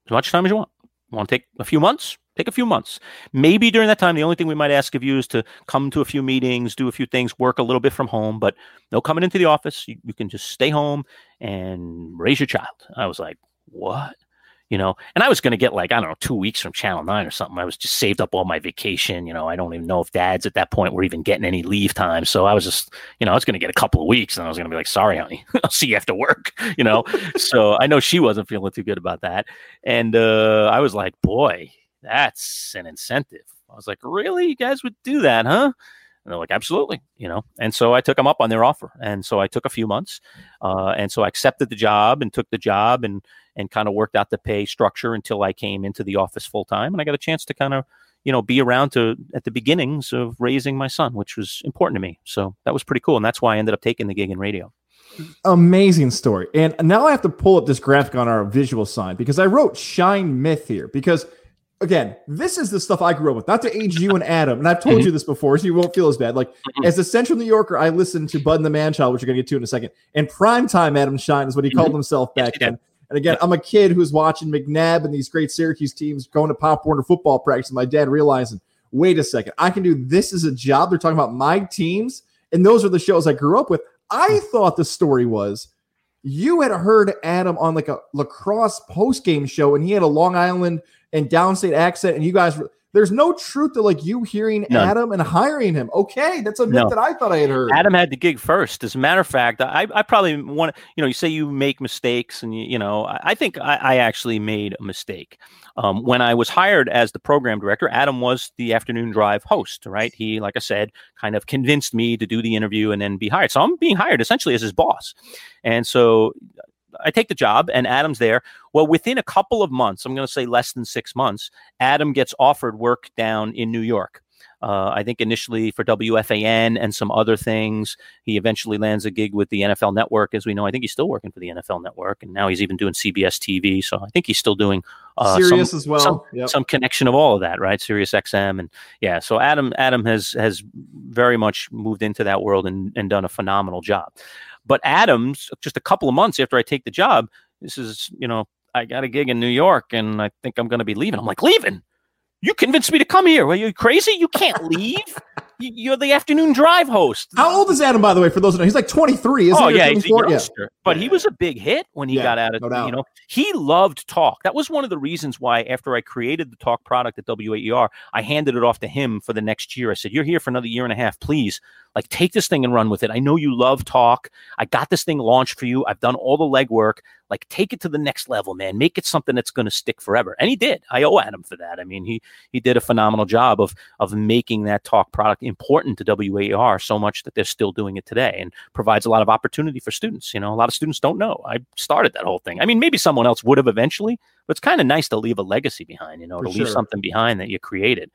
as much time as you want. Want to take a few months? Take a few months. Maybe during that time, the only thing we might ask of you is to come to a few meetings, do a few things, work a little bit from home, but no coming into the office. You, you can just stay home and raise your child. I was like, what? You know, and I was going to get like, I don't know, two weeks from Channel 9 or something. I was just saved up all my vacation. You know, I don't even know if dads at that point were even getting any leave time. So I was just, you know, I was going to get a couple of weeks and I was going to be like, sorry, honey, [LAUGHS] I'll see you after work, [LAUGHS] you know? so I know she wasn't feeling too good about that. And uh, I was like, boy, that's an incentive. I was like, really? You guys would do that, huh? And they're like, absolutely, you know. And so I took them up on their offer, and so I took a few months, uh, and so I accepted the job and took the job and and kind of worked out the pay structure until I came into the office full time, and I got a chance to kind of you know be around to at the beginnings of raising my son, which was important to me. So that was pretty cool, and that's why I ended up taking the gig in radio.
amazing story. And now I have to pull up this graphic on our visual sign because I wrote Schein Myth here because again, this is the stuff I grew up with. Not to age you and Adam, and I've told mm-hmm. you this before, so you won't feel as bad. Like mm-hmm. as a Central New Yorker, I listened to Bud and the Manchild, which you're gonna get to in a second. And primetime Adam Schein is what he mm-hmm. called himself back
he
then. And again, I'm a kid who's watching McNabb and these great Syracuse teams going to Pop Warner football practice. And my dad realizing, wait a second, I can do this as a job. They're talking about my teams, and those are the shows I grew up with. I thought the story was you had heard Adam on like a lacrosse post game show, and he had a Long Island and downstate accent, and you guys. There's no truth to like you hearing
None.
Adam and hiring him. Okay, that's a myth
No.
that I thought I had heard.
Adam had the gig first. As a matter of fact, I, I probably want to, you know, you say you make mistakes, and you, you know, I, I think I, I actually made a mistake. Um, when I was hired as the program director, Adam was the afternoon drive host, right? He, like I said, kind of convinced me to do the interview and then be hired. So I'm being hired essentially as his boss. And so I take the job, and Adam's there. Well, within a couple of months, I'm going to say less than six months, Adam gets offered work down in New York. Uh, I think initially for WFAN and some other things. He eventually lands a gig with the NFL Network, as we know. I think he's still working for the NFL Network, and now he's even doing CBS TV. So I think he's still doing uh, some-
Sirius as well.
some,
Yep.
some connection of all of that, right? Sirius XM and yeah. So Adam Adam has has very much moved into that world and, and done a phenomenal job. But Adams, just a couple of months after I take the job, this is you know I got a gig in New York and I think I'm going to be leaving. I'm like leaving. You convinced me to come here. Are you crazy? You can't leave. [LAUGHS] You- You're the afternoon drive host.
How old is Adam, by the way? For those who know, he's like 23, isn't
oh
he?
Yeah, he's a
24? Yeah.
youngster, but he was a big hit when he
Yeah,
got out of
no doubt.
you know he loved talk. That was one of the reasons why after I created the talk product at WAER, I handed it off to him for the next year. I said, "You're here for another year and a half, please. Like take this thing and run with it. I know you love talk. I got this thing launched for you. I've done all the legwork. Like take it to the next level, man. Make it something that's going to stick forever." And he did. I owe Adam for that. I mean, he he did a phenomenal job of of making that talk product important to WAER so much that they're still doing it today and provides a lot of opportunity for students. You know, a lot of students don't know. I started that whole thing. I mean, maybe someone else would have eventually, but it's kind of nice to leave a legacy behind, you know,
For
to leave something behind that you created.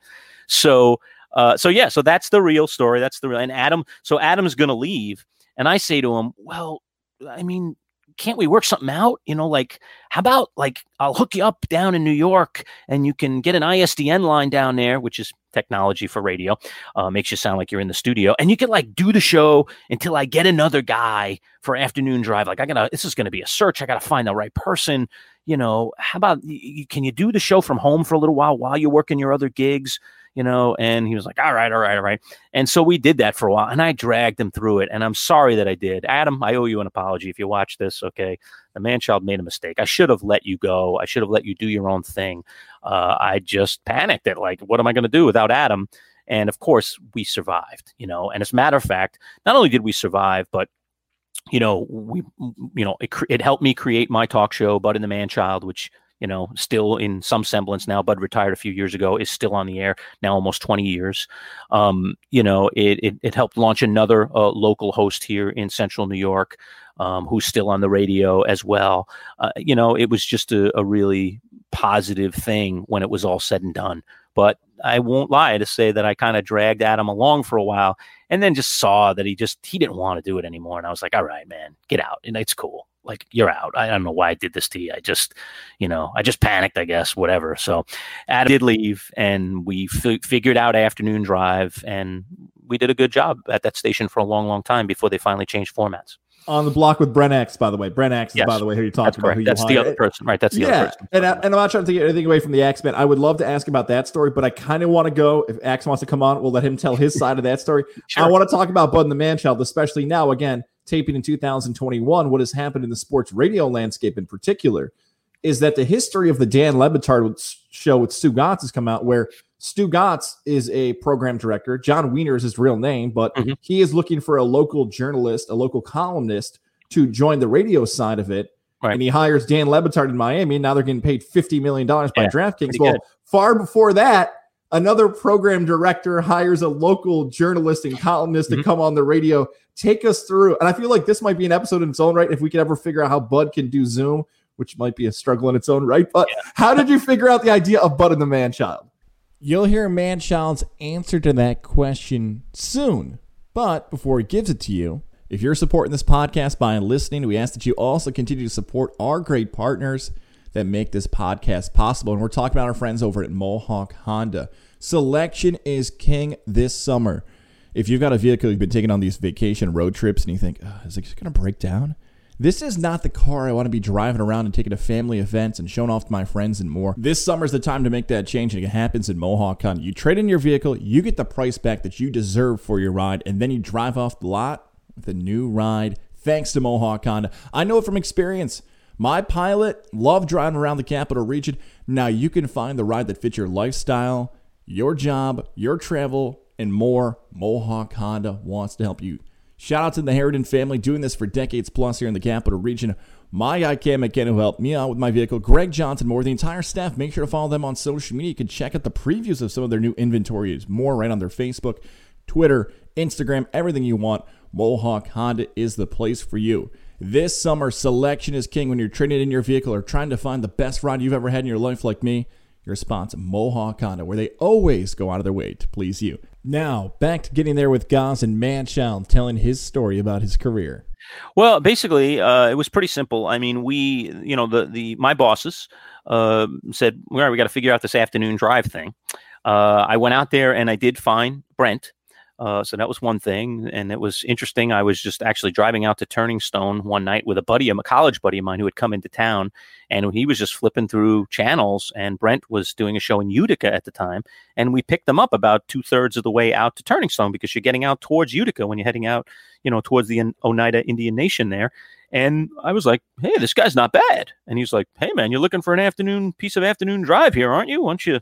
So, uh, so yeah, so that's the real story. That's the real, and Adam, so Adam's going to leave. And I say to him, well, I mean, can't we work something out? You know, like, how about like I'll hook you up down in New York and you can get an ISDN line down there, which is technology for radio, uh, makes you sound like you're in the studio, and you can like do the show until I get another guy for afternoon drive. Like, I gotta, this is gonna be a search. I gotta find the right person. You know, how about can you do the show from home for a little while while you're working your other gigs? You know, and he was like, all right, all right, all right. And so we did that for a while, and I dragged him through it. And I'm sorry that I did. Adam, I owe you an apology if you watch this. Okay, the man child made a mistake. I should have let you go. I should have let you do your own thing. Uh, I just panicked at like, what am I going to do without Adam? And of course, we survived. You know, and as a matter of fact, not only did we survive, but you know, we, you know, it, it helped me create my talk show, Bud and the Man Child, which you know, still in some semblance now. Bud retired a few years ago, is still on the air now, almost 20 years. Um, you know, it, it, it helped launch another uh, local host here in central New York um, who's still on the radio as well. Uh, you know, it was just a, a really positive thing when it was all said and done. But I won't lie to say that I kind of dragged Adam along for a while and then just saw that he just he didn't want to do it anymore. And I was like, all right, man, get out. And it's cool. Like you're out. I don't know why I did this to you. I just, you know, I just panicked, I guess, whatever. So Adam did leave and we fi- figured out afternoon drive and we did a good job at that station for a long, long time before they finally changed formats.
On the block with Brent Axe, by the way. Brent Axe, is,
Yes,
by the way, who you're
That's
talking about. Who you
That's the other person, right? That's the
yeah,
other person.
and, I, and I'm not trying to take anything away from the X Men. I would love to ask about that story, but I kind of want to go. If Axe wants to come on, we'll let him tell his [LAUGHS] side of that story.
Sure.
I want to talk about Bud and the Man Child, especially now. Again, taping in 2021. What has happened in the sports radio landscape, in particular, is that the history of the Dan Le Batard show with Stugotz has come out, where Stugotz is a program director. Jon Weiner is his real name, but
Mhm.
he is looking for a local journalist, a local columnist to join the radio side of it.
Right.
And he hires Dan Le Batard in Miami. And now they're getting paid $50 million by
Yeah,
DraftKings. Well,
good.
far before that, another program director hires a local journalist and columnist to
Mhm.
come on the radio. Take us through. And I feel like this might be an episode in its own right if we could ever figure out how Bud can do Zoom, which might be a struggle in its own right. But [LAUGHS] how did you figure out the idea of Bud and the Man Child?
You'll hear Manchild's answer to that question soon. But before he gives it to you, if you're supporting this podcast by listening, we ask that you also continue to support our great partners that make this podcast possible. And we're talking about our friends over at Mohawk Honda. Selection is king this summer. If you've got a vehicle, you've been taking on these vacation road trips, and you think, "Ugh, is it going to break down? This is not the car I want to be driving around and taking to family events and showing off to my friends and more. This summer's the time to make that change, and it happens in Mohawk Honda. You trade in your vehicle, you get the price back that you deserve for your ride, and then you drive off the lot with a new ride thanks to Mohawk Honda. I know it from experience. My pilot loved driving around the capital region. Now you can find the ride that fits your lifestyle, your job, your travel, and more. Mohawk Honda wants to help you. Shout out to the Harridan family doing this for decades plus here in the capital region. My guy Cam McKenna who helped me out with my vehicle, Greg Johnson, more the entire staff. Make sure to follow them on social media. You can check out the previews of some of their new inventory. It's more right on their Facebook, Twitter, Instagram, everything you want. Mohawk Honda is the place for you. This summer, selection is king when you're trading in your vehicle or trying to find the best ride you've ever had in your life, like me. Your sponsor, Mohawk Honda, where they always go out of their way to please you. Now, back to getting there with Goz and Manchild telling his story about his career.
Well, basically, uh, it was pretty simple. I mean, we, you know, the the my bosses uh, said, "All right, we got to figure out this afternoon drive thing." Uh, I went out there and I did find Brent, uh, so that was one thing, and it was interesting. I was just actually driving out to Turning Stone one night with a buddy, a college buddy of mine, who had come into town, and he was just flipping through channels. And Brent was doing a show in Utica at the time, and we picked them up about two thirds of the way out to Turning Stone because you're getting out towards Utica when you're heading out, you know, towards the Oneida Indian Nation there. And I was like, "Hey, this guy's not bad." And he's like, "Hey, man, you're looking for an afternoon piece of afternoon drive here, aren't you? Why don't you?"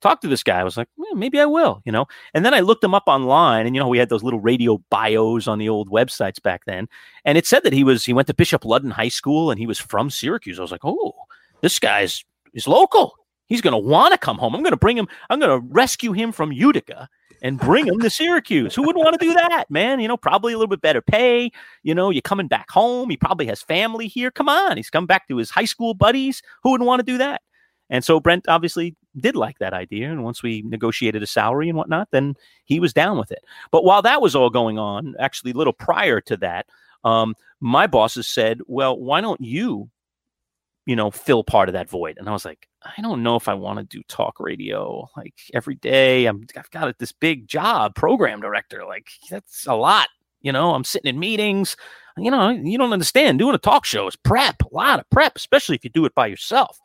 Talk to this guy. I was like, eh, maybe I will, you know. And then I looked him up online, and you know, we had those little radio bios on the old websites back then, and it said that he was he went to Bishop Ludden High School and he was from Syracuse. I was like, oh, this guy's is local. He's going to want to come home. I'm going to bring him. I'm going to rescue him from Utica and bring him to Syracuse. Who would want to do that, man? You know, probably a little bit better pay. You know, you're coming back home. He probably has family here. Come on, he's come back to his high school buddies. Who wouldn't want to do that? And so Brent obviously did like that idea. And once we negotiated a salary and whatnot, then he was down with it. But while that was all going on, actually, a little prior to that, um, my bosses said, well, why don't you, you know, fill part of that void? And I was like, I don't know if I want to do talk radio like every day. I'm, I've got this big job, program director. Like, that's a lot. You know, I'm sitting in meetings. You know, you don't understand. Doing a talk show is prep, a lot of prep, especially if you do it by yourself.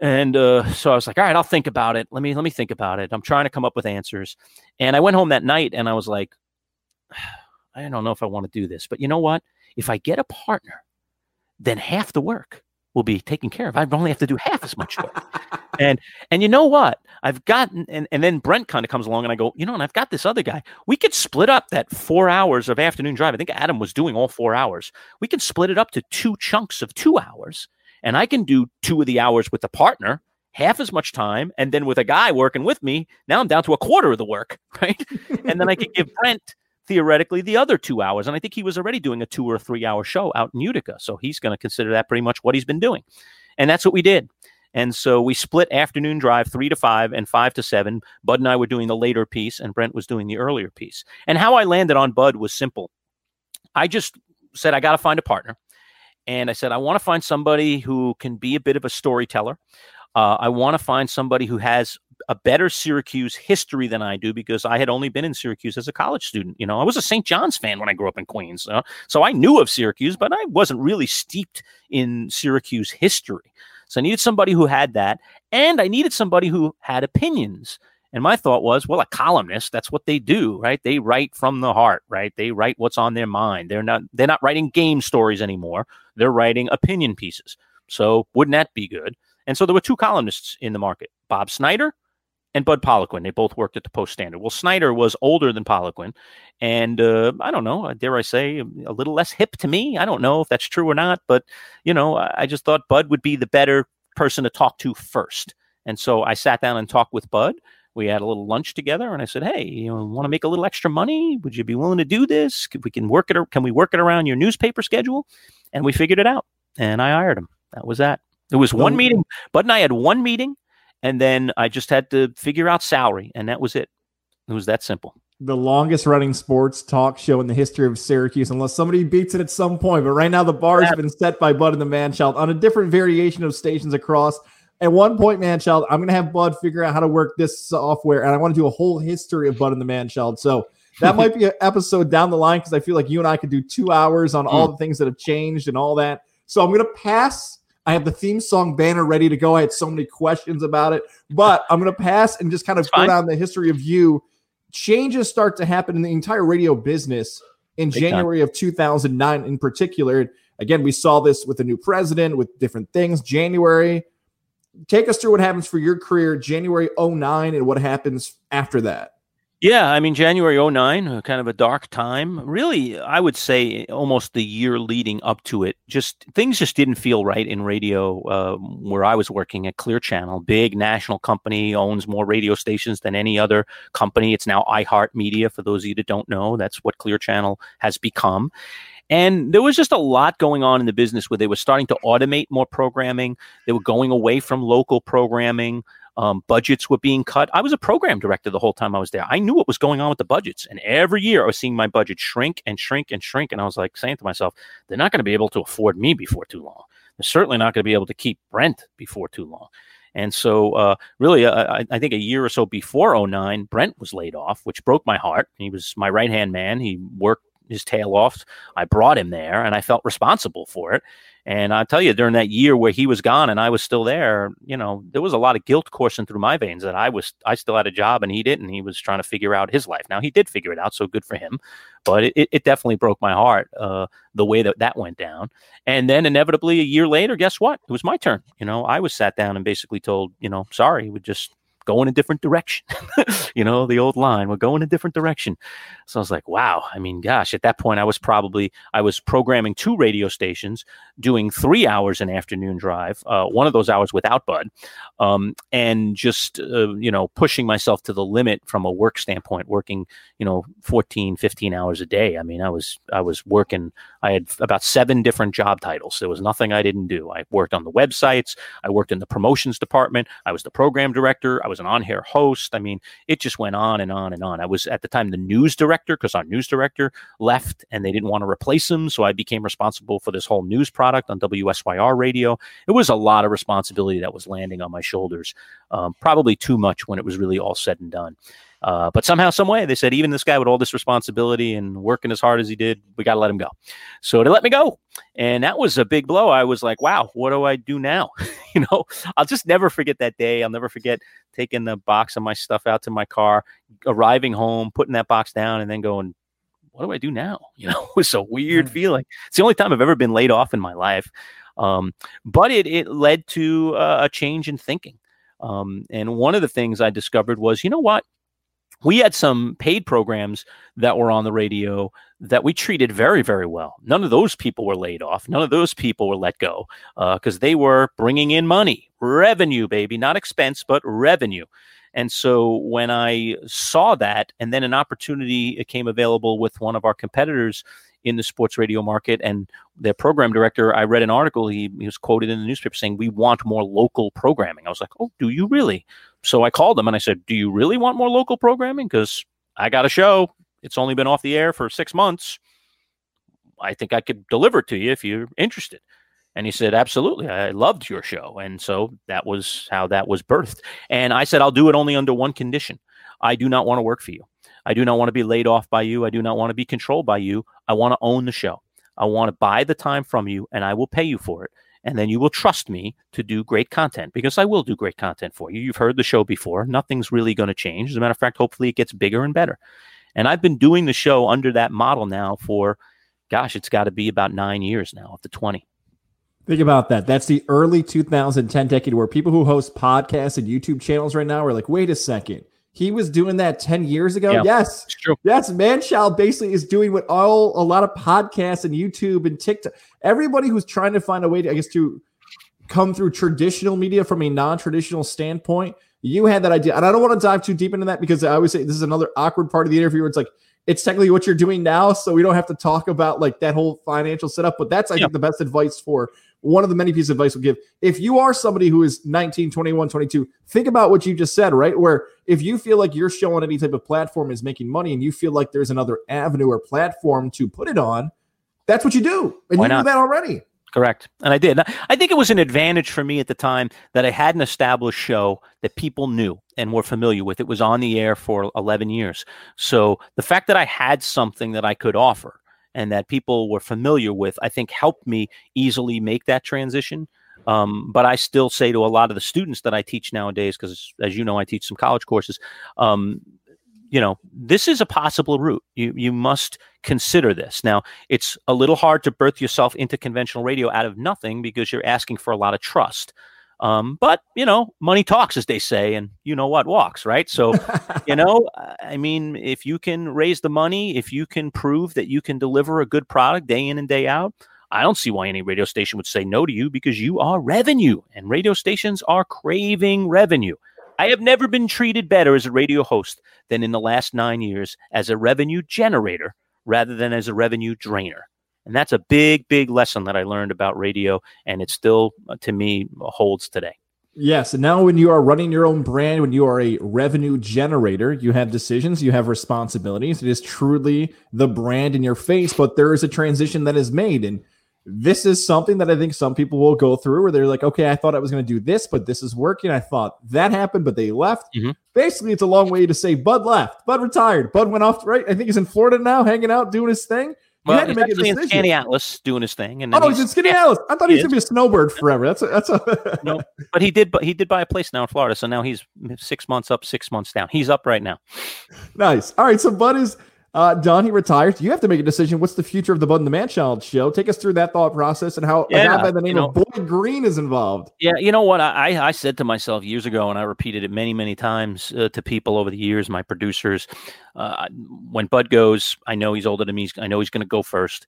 And uh, so I was like, all right, I'll think about it. Let me let me think about it. I'm trying to come up with answers. And I went home that night and I was like, I don't know if I want to do this, but you know what? If I get a partner, then half the work will be taken care of. I only have to do half as much work. [LAUGHS] and and you know what? I've gotten and, and then Brent kind of comes along and I go, you know, and I've got this other guy. We could split up that four hours of afternoon drive. I think Adam was doing all four hours. We can split it up to two chunks of two hours and I can do two of the hours with a partner, half as much time, and then with a guy working with me, now I'm down to a quarter of the work, [LAUGHS] right? and then I could give [LAUGHS] Brent theoretically the other two hours. And I think he was already doing a two or three hour show out in Utica. So he's going to consider that pretty much what he's been doing. And that's what we did. And so we split afternoon drive three to five and five to seven. Bud and I were doing the later piece, and Brent was doing the earlier piece. And how I landed on Bud was simple. I just said, I got to find a partner. And I said, I want to find somebody who can be a bit of a storyteller. Uh, I want to find somebody who has a better Syracuse history than I do because I had only been in Syracuse as a college student. You know, I was a St. John's fan when I grew up in Queens. Uh, so I knew of Syracuse, but I wasn't really steeped in Syracuse history. So I needed somebody who had that. And I needed somebody who had opinions. And my thought was, well, a columnist, that's what they do, right? They write from the heart, right? They write what's on their mind. They're not they're not writing game stories anymore. They're writing opinion pieces. So wouldn't that be good? And so there were two columnists in the market, Bob Snyder and Bud Poliquin. They both worked at the Post Standard. Well, Snyder was older than Poliquin, and uh, I don't know, dare I say, a little less hip to me. I don't know if that's true or not, but you know, I just thought Bud would be the better person to talk to first. And so I sat down and talked with Bud we had a little lunch together and I said, Hey, you know, want to make a little extra money? Would you be willing to do this? we can work it, can we work it around your newspaper schedule? And we figured it out and I hired him. That was that. It was one meeting. Bud and I had one meeting and then I just had to figure out salary and that was it. It was that simple.
The longest running sports talk show in the history of Syracuse, unless somebody beats it at some point. But right now, the bar has been set by Bud and the Manchild on a different variation of stations across at one point, man child, I'm gonna have Bud figure out how to work this software, and I want to do a whole history of Bud and the man child. So that might be an [LAUGHS] episode down the line because I feel like you and I could do two hours on all hmm. the things that have changed and all that. So I'm gonna pass. I have the theme song banner ready to go. I had so many questions about it, but I'm gonna pass and just kind of go down the history of you. Changes start to happen in the entire radio business
in
Big time.
January of 2009 in particular. Again, we saw this with the new president, with different things. January, take us through what happens for your career, January 09, and what happens after that.
Yeah, I mean January 09, uh, kind of a dark time. Really, I would say almost the year leading up to it, just things just didn't feel right in radio uh, where I was working at Clear Channel, big national company, owns more radio stations than any other company. It's now iHeart Media for those of you that don't know. That's what Clear Channel has become. And there was just a lot going on in the business where they were starting to automate more programming. They were going away from local programming. Um, budgets were being cut. I was a program director the whole time I was there. I knew what was going on with the budgets. And every year I was seeing my budget shrink and shrink and shrink. And I was like saying to myself, they're not going to be able to afford me before too long. They're certainly not going to be able to keep Brent before too long. And so, uh, really, uh, I, I think a year or so before 09, Brent was laid off, which broke my heart. He was my right hand man. He worked his tail off. I brought him there and I felt responsible for it. And I tell you, during that year where he was gone and I was still there, you know, there was a lot of guilt coursing through my veins that I was, I still had a job and he didn't. He was trying to figure out his life. Now he did figure it out, so good for him. But it, it definitely broke my heart uh, the way that that went down. And then inevitably, a year later, guess what? It was my turn. You know, I was sat down and basically told, you know, sorry, we just go in a different direction. [LAUGHS] you know, the old line, we're going a different direction. So I was like, wow. I mean, gosh, at that point, I was probably, I was programming two radio stations, doing three hours an afternoon drive, uh, one of those hours without Bud, um, and just, uh, you know, pushing myself to the limit from a work standpoint, working, you know, 14, 15 hours a day. I mean, I was, I was working, I had about seven different job titles. There was nothing I didn't do. I worked on the websites. I worked in the promotions department. I was the program director. I was an on-air host. I mean, it just went on and on and on. I was at the time the news director because our news director left and they didn't want to replace him. So I became responsible for this whole news product on WSYR radio. It was a lot of responsibility that was landing on my shoulders. Um, probably too much when it was really all said and done. Uh, but somehow, some way, they said even this guy with all this responsibility and working as hard as he did, we got to let him go. So they let me go, and that was a big blow. I was like, "Wow, what do I do now?" [LAUGHS] you know, I'll just never forget that day. I'll never forget taking the box of my stuff out to my car, arriving home, putting that box down, and then going, "What do I do now?" [LAUGHS] You know, it was a weird feeling. It's the only time I've ever been laid off in my life, um, but it it led to uh, a change in thinking. Um, and one of the things I discovered was, you know what? We had some paid programs that were on the radio that we treated very, very well. None of those people were laid off. None of those people were let go uh, because they were bringing in money, revenue, baby, not expense, but revenue. And so when I saw that, and then an opportunity came available with one of our competitors in the sports radio market, and their program director, I read an article, he, he was quoted in the newspaper saying, We want more local programming. I was like, Oh, do you really? So I called them and I said, Do you really want more local programming? Because I got a show. It's only been off the air for six months. I think I could deliver it to you if you're interested. And he said, Absolutely. I loved your show. And so that was how that was birthed. And I said, I'll do it only under one condition I do not want to work for you. I do not want to be laid off by you. I do not want to be controlled by you. I want to own the show. I want to buy the time from you and I will pay you for it. And then you will trust me to do great content because I will do great content for you. You've heard the show before. Nothing's really going to change. As a matter of fact, hopefully it gets bigger and better. And I've been doing the show under that model now for, gosh, it's got to be about nine years now, up to 20.
Think about that. That's the early 2010 decade where people who host podcasts and YouTube channels right now are like, wait a second. He was doing that 10 years ago.
Yeah.
Yes.
True.
Yes, Manchild basically is doing what all a lot of podcasts and YouTube and TikTok. Everybody who's trying to find a way to, I guess, to come through traditional media from a non-traditional standpoint. You had that idea, and I don't want to dive too deep into that because I always say this is another awkward part of the interview where it's like it's technically what you're doing now, so we don't have to talk about like that whole financial setup. But that's I
Yeah.
think the best advice for one of the many pieces of advice we'll give. If you are somebody who is 19, 21, 22, think about what you just said, right? Where if you feel like your show on any type of platform is making money and you feel like there's another avenue or platform to put it on, that's what you do. And
Why
you
not?
do that already.
Correct. And I did. I think it was an advantage for me at the time that I had an established show that people knew and were familiar with. It was on the air for 11 years. So the fact that I had something that I could offer and that people were familiar with, I think helped me easily make that transition. Um, but I still say to a lot of the students that I teach nowadays, because as you know, I teach some college courses. Um, you know, this is a possible route. You you must consider this. Now, it's a little hard to birth yourself into conventional radio out of nothing because you're asking for a lot of trust. Um, but you know, money talks, as they say, and you know what walks, right? So, you [LAUGHS] know, I mean, if you can raise the money, if you can prove that you can deliver a good product day in and day out, I don't see why any radio station would say no to you because you are revenue, and radio stations are craving revenue. I have never been treated better as a radio host than in the last nine years as a revenue generator rather than as a revenue drainer. And that's a big, big lesson that I learned about radio, and it still, uh, to me, holds today.
Yes. And now, when you are running your own brand, when you are a revenue generator, you have decisions, you have responsibilities. It is truly the brand in your face, but there is a transition that is made. And this is something that I think some people will go through where they're like, okay, I thought I was going to do this, but this is working. I thought that happened, but they left.
Mhm.
Basically, it's a long way to say Bud left, Bud retired, Bud went off, right? I think he's in Florida now, hanging out, doing his thing. You
Well,
had to make a
in
decision.
Scanty Atlas doing his thing, and
Oh, he's in Skaneateles. I thought he was going to be a snowbird forever. That's a, that's a. [LAUGHS]
No. But he did, but he did buy a place now in Florida, so now he's six months up, six months down. He's up right now.
Nice. All right. So Bud is uh, done. He retires. You have to make a decision. What's the future of the Bud and the Man Child show? Take us through that thought process and how a guy by the
you
name of Boy Green is involved.
Yeah, you know what? I I I said to myself years ago, and I repeated it many, many times uh, to people over the years, my producers. Uh, when Bud goes, I know he's older than me. I know he's going to go first.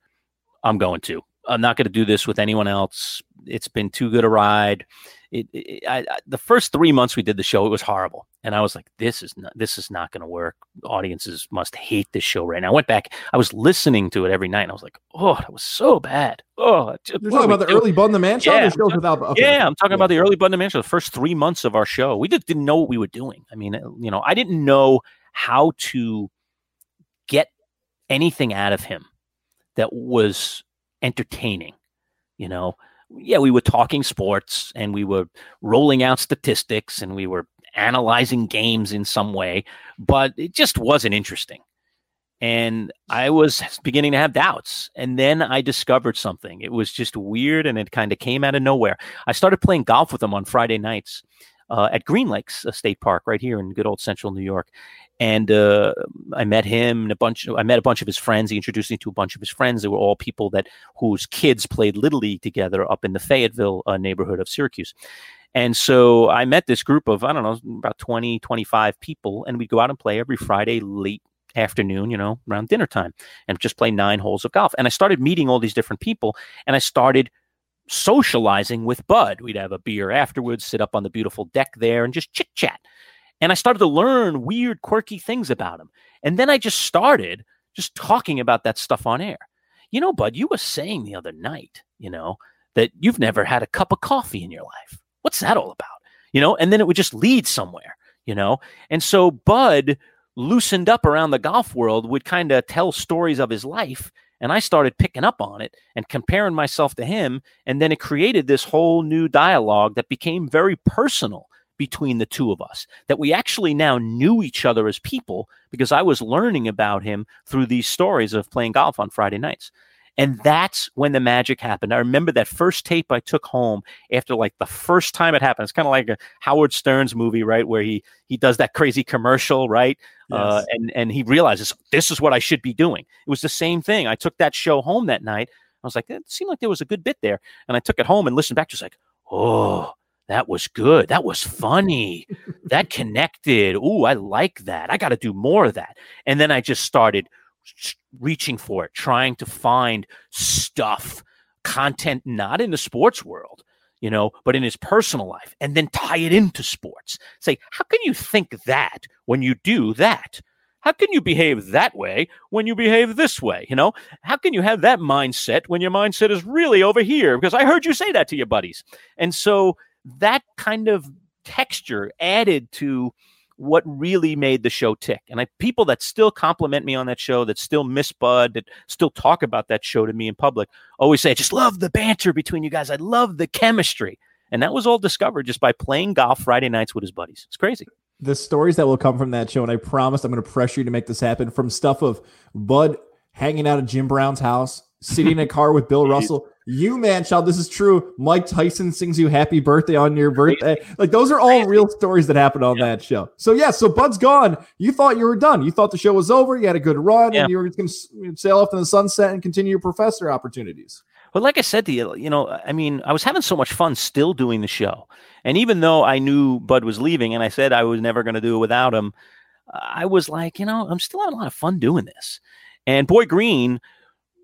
I'm going to. I'm not going to do this with anyone else. It's been too good a ride. It, it I, I, the first three months we did the show, it was horrible, and I was like, "This is not. This is not going to work. Audiences must hate this show right now." I went back. I was listening to it every night, and I was like, "Oh, that was so bad. Oh, just-
You're talking about the
we doing?"
early Bud and the Man Child
Yeah,
shows without. okay.
Yeah, I'm talking
Yeah.
about the early Bud and Man Show, the first three months of our show. We just didn't know what we were doing. I mean, you know, I didn't know how to get anything out of him that was entertaining. You know, yeah, we were talking sports and we were rolling out statistics and we were analyzing games in some way, but it just wasn't interesting. And I was beginning to have doubts. And then I discovered something. It was just weird and it kind of came out of nowhere. I started playing golf with him on Friday nights uh, at Green Lakes uh, State Park right here in good old central New York. And uh, I met him and a bunch. I met a bunch of his friends. He introduced me to a bunch of his friends. They were all people that whose kids played little league together up in the Fayetteville uh, neighborhood of Syracuse. And so I met this group of I don't know about 20, 25 people, and we'd go out and play every Friday late afternoon, you know, around dinner time, and just play nine holes of golf. And I started meeting all these different people, and I started socializing with Bud. We'd have a beer afterwards, sit up on the beautiful deck there, and just chit chat. And I started to learn weird, quirky things about him. And then I just started just talking about that stuff on air. You know, Bud, you were saying the other night, you know, that you've never had a cup of coffee in your life. What's that all about? You know, and then it would just lead somewhere, you know? And so Bud loosened up around the golf world, would kind of tell stories of his life. And I started picking up on it and comparing myself to him. And then it created this whole new dialogue that became very personal between the two of us. That we actually now knew each other as people because I was learning about him through these stories of playing golf on Friday nights. And that's when the magic happened. I remember that first tape I took home after like the first time it happened. It's kind of like a Howard Stern's movie, right? Where he he does that crazy commercial, right? Uh, and and he realizes this is what I should be doing. It was the same thing. I took that show home that night. I was like, it seemed like there was a good bit there, and I took it home and listened back. Just like, oh, that was good. That was funny. that [LAUGHS] connected. Ooh, I like that. I got to do more of that. And then I just started reaching for it, trying to find stuff, content, not in the sports world, you know, but in his personal life, and then tie it into sports. Say, how can you think that when you do that? How can you behave that way when you behave this way? You know, how can you have that mindset when your mindset is really over here? Because I heard you say that to your buddies. And so that kind of texture added to what really made the show tick. And I people that still compliment me on that show, that still miss Bud, that still talk about that show to me in public, always say, I just love the banter between you guys. I love the chemistry. And that was all discovered just by playing golf Friday nights with his buddies. It's crazy.
the stories that will come from that show, and I promise I'm going to pressure you to make this happen from stuff of Bud hanging out at Jim Brown's house, sitting in a car with Bill Russell. You man child, this is true. Mike Tyson sings you happy birthday on your birthday. Like those are all real stories that happened on
Yeah.
that show. So yeah, so Bud's gone. You thought you were done. You thought the show was over. You had a good run,
Yeah.
and you were going to sail off in the sunset and continue your professor opportunities.
But like I said to you, you know, I mean, I was having so much fun still doing the show. And even though I knew Bud was leaving and I said I was never going to do it without him, I was like, you know, I'm still having a lot of fun doing this. And Boy Green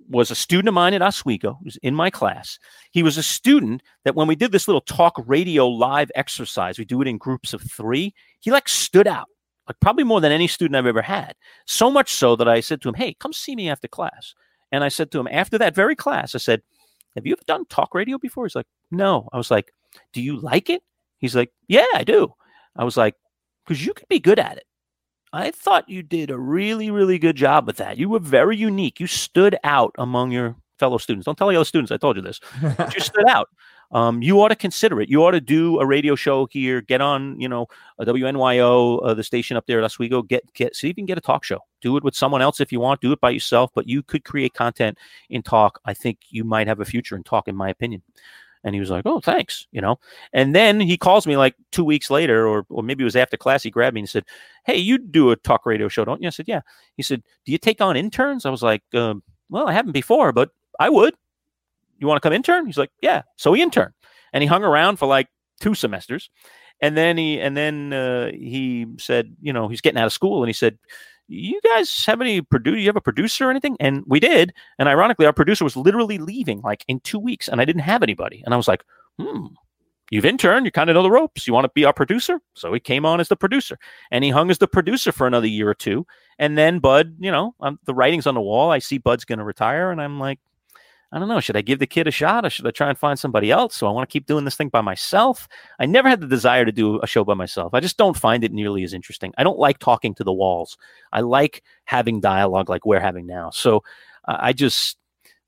was a student of mine at Oswego, was in my class. He was a student that when we did this little talk radio live exercise, we do it in groups of three, he like stood out, like probably more than any student I've ever had. So much so that I said to him, Hey, come see me after class. And I said to him after that very class, I said, Have you ever done talk radio before? He's like, No. I was like, Do you like it? He's like, Yeah, I do. I was like, Because you could be good at it. I thought you did a really, really good job with that. You were very unique. You stood out among your fellow students. Don't tell the other students I told you this. But you stood out. [LAUGHS] Um, you ought to consider it. You ought to do a radio show here. Get on, you know, a WNYO, uh, the station up there at Oswego. Get get see if you can get a talk show. Do it with someone else if you want. Do it by yourself. But you could create content in talk. I think you might have a future in talk, in my opinion. And he was like, "Oh, thanks," you know. And then he calls me like two weeks later, or or maybe it was after class. He grabbed me and said, "Hey, you do a talk radio show, don't you?" I said, "Yeah." He said, "Do you take on interns?" I was like, um, "Well, I haven't before, but I would." You want to come intern? He's like, "Yeah." So he interned, and he hung around for like two semesters, and then he and then uh, he said, you know, he's getting out of school, and he said. You guys have any producer? You have a producer or anything? And we did. And ironically, our producer was literally leaving like in two weeks, and I didn't have anybody. And I was like, hmm, you've interned, you kind of know the ropes. You want to be our producer? So he came on as the producer and he hung as the producer for another year or two. And then Bud, you know, um, the writing's on the wall. I see Bud's going to retire, and I'm like, I don't know. Should I give the kid a shot or should I try and find somebody else? So I want to keep doing this thing by myself. I never had the desire to do a show by myself. I just don't find it nearly as interesting. I don't like talking to the walls. I like having dialogue like we're having now. So uh, I just,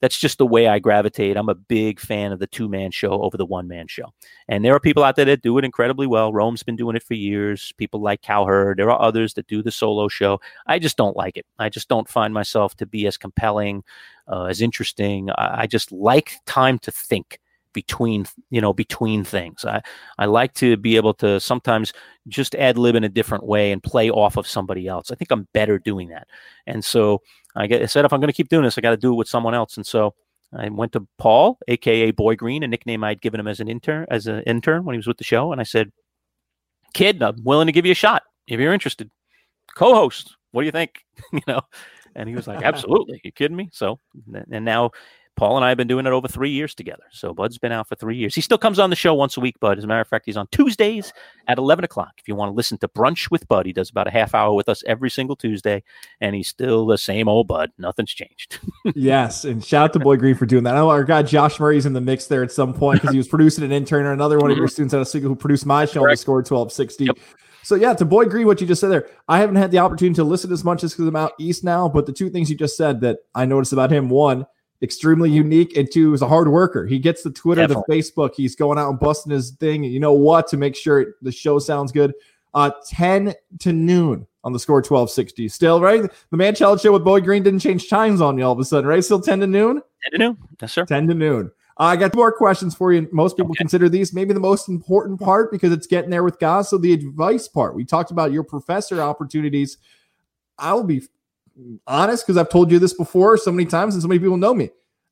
that's just the way I gravitate. I'm a big fan of the two man show over the one man show. And there are people out there that do it incredibly well. Rome's been doing it for years. People like Cowherd. There are others that do the solo show. I just don't like it. I just don't find myself to be as compelling, uh, as interesting. I, I just like time to think between you know between things. I I like to be able to sometimes just ad lib in a different way and play off of somebody else. I think I'm better doing that. And so I, get, I said if I'm going to keep doing this, I got to do it with someone else. And so I went to Paul, aka Boy Green, a nickname I'd given him as an intern as an intern when he was with the show, and I said, "Kid, I'm willing to give you a shot if you're interested. Co-host, what do you think?" [LAUGHS] you know, and he was like, [LAUGHS] "Absolutely, you kidding me?" So, and now Paul and I have been doing it over three years together. So Bud's been out for three years. He still comes on the show once a week, Bud. As a matter of fact, he's on Tuesdays at 11 o'clock. If you want to listen to Brunch with Bud, he does about a half hour with us every single Tuesday, and he's still the same old Bud. Nothing's changed. [LAUGHS]
yes, and shout out to Boy Green for doing that. I know our guy Josh Murray's in the mix there at some point because he was producing an intern or another one of your mm-hmm. students at a Oswego who produced my show
Correct.
score 1260.
Yep.
So yeah, to Boy Green, what you just said there, I haven't had the opportunity to listen as much as because I'm out east now. But the two things you just said that I noticed about him: one, extremely unique, and two, is a hard worker. He gets the Twitter, the Facebook. He's going out and busting his thing. You know what? To make sure the show sounds good. Uh, 10 to noon on the score 1260. Still, right? The Man Child Show with Boy Green didn't change times on you all of a sudden, right? Still 10 to noon?
10 to noon. Yes, sir.
10 to noon. Uh, I got two more questions for you. Most people
Okay.
consider these maybe the most important part because it's getting there with Goz. So the advice part. We talked about your professor opportunities. I'll be honest because I've told you this before so many times and so many people know me.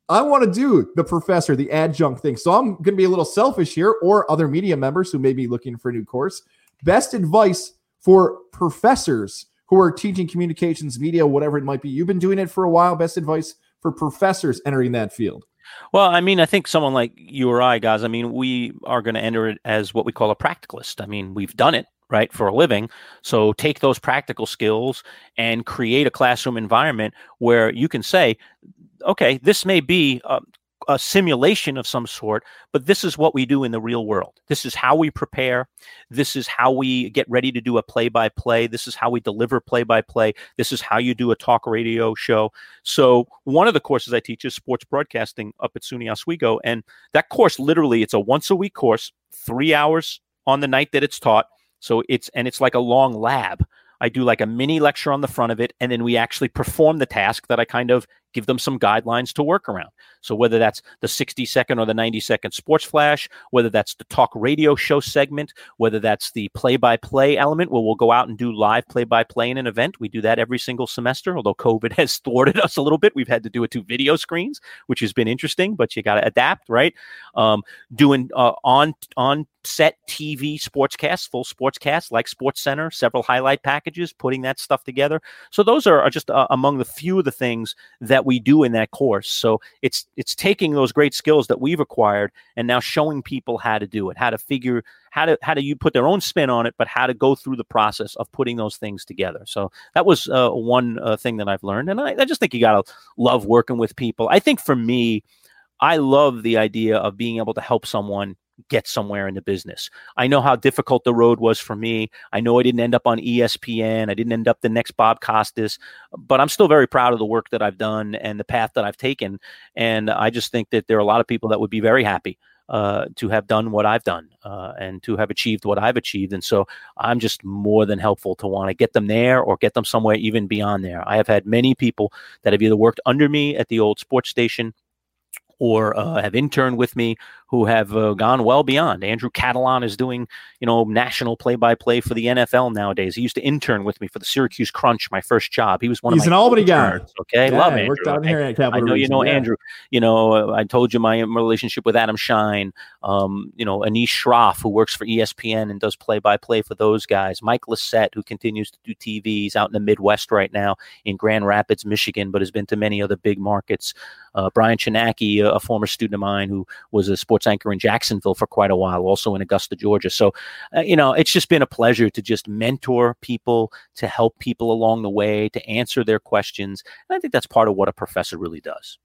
I want to do the professor, the adjunct thing. So I'm going to be a little selfish here, or other media members who may be looking for a new course. Best advice for professors who are teaching communications, media, whatever it might be. You've been doing it for a while. Best advice for professors entering that field.
Well, I mean, I think someone like you or I, guys, I mean, we are going to enter it as what we call a practicalist. I mean, we've done it, right, for a living. So take those practical skills and create a classroom environment where you can say, okay, this may be a, a simulation of some sort, but this is what we do in the real world. This is how we prepare. This is how we get ready to do a play by play. This is how we deliver play by play. This is how you do a talk radio show. So one of the courses I teach is sports broadcasting up at SUNY Oswego. And that course literally it's a once a week course, three hours on the night that it's taught. So it's and it's like a long lab. I do like a mini lecture on the front of it, and then we actually perform the task that I kind of give them some guidelines to work around. So whether that's the 60 second or the 90 second sports flash, whether that's the talk radio show segment, whether that's the play by play element where we'll go out and do live play by play in an event. We do that every single semester, although COVID [LAUGHS] has thwarted us a little bit. We've had to do it to video screens, which has been interesting, but you got to adapt, right? Um, doing uh, on on set TV sportscasts, full sportscasts like Sports Center, several highlight packages, putting that stuff together. So those are, are just uh, among the few of the things that we do in that course. So it's it's taking those great skills that we've acquired and now showing people how to do it, how to figure how to how do you put their own spin on it, but how to go through the process of putting those things together. So that was uh, one uh, thing that I've learned, and I, I just think you gotta love working with people. I think for me. I love the idea of being able to help someone get somewhere in the business. I know how difficult the road was for me. I know I didn't end up on ESPN. I didn't end up the next Bob Costas, but I'm still very proud of the work that I've done and the path that I've taken. And I just think that there are a lot of people that would be very happy uh, to have done what I've done uh, and to have achieved what I've achieved. And so I'm just more than helpful to want to get them there or get them somewhere even beyond there. I have had many people that have either worked under me at the old sports station or uh, have interned with me who have uh, gone well beyond. Andrew Catalon is doing, you know, national play-by-play for the NFL nowadays. He used to intern with me for the Syracuse Crunch, my first job. He was one
He's
of
an Albany guy.
Okay,
Yeah,
love Andrew.
worked here at Capital
I know you know
yeah.
Andrew. You know, uh, I told you my relationship with Adam Schein. Um, you know, Anish Shroff, who works for ESPN and does play-by-play for those guys. Mike Lissette, who continues to do TVs out in the Midwest right now in Grand Rapids, Michigan, but has been to many other big markets. Uh, Brian Chinaki, a, a former student of mine who was a sports anchor in Jacksonville for quite a while, also in Augusta, Georgia. So, uh, you know, it's just been a pleasure to just mentor people, to help people along the way, to answer their questions. And I think that's part of what a professor really does.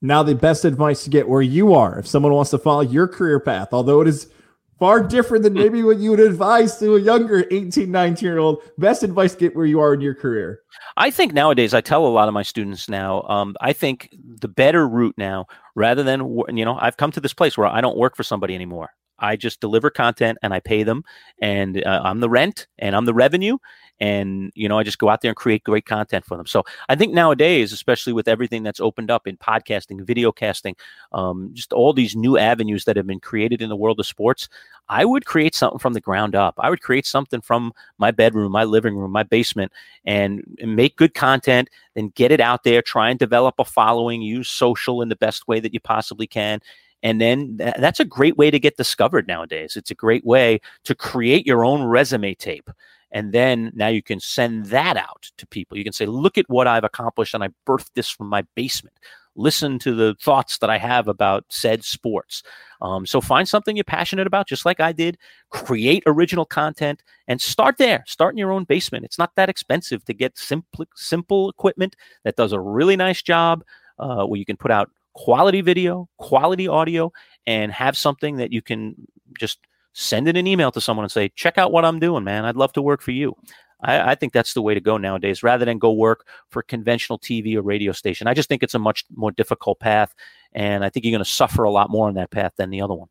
Now, the best advice to get where you are if someone wants to follow your career path, although it is far different than maybe what you would advise to a younger 18, 19 year old, best advice get where you are in your career.
I think nowadays, I tell a lot of my students now, um, I think the better route now, rather than, you know, I've come to this place where I don't work for somebody anymore. I just deliver content and I pay them, and uh, I'm the rent and I'm the revenue. And, you know, I just go out there and create great content for them. So I think nowadays, especially with everything that's opened up in podcasting, video casting, um, just all these new avenues that have been created in the world of sports, I would create something from the ground up. I would create something from my bedroom, my living room, my basement, and, make good content, then get it out there, try and develop a following, use social in the best way that you possibly can. And then tha- that's a great way to get discovered nowadays. It's a great way to create your own resume tape. And then now you can send that out to people. You can say, look at what I've accomplished, and I birthed this from my basement. Listen to the thoughts that I have about said sports. Um, so find something you're passionate about, just like I did. Create original content and start there. Start in your own basement. It's not that expensive to get simple, simple equipment that does a really nice job uh, where you can put out quality video, quality audio, and have something that you can just send in an email to someone and say, check out what I'm doing, man. I'd love to work for you. I, I think that's the way to go nowadays, rather than go work for conventional TV or radio station. I just think it's a much more difficult path, and I think you're going to suffer a lot more on that path than the other one.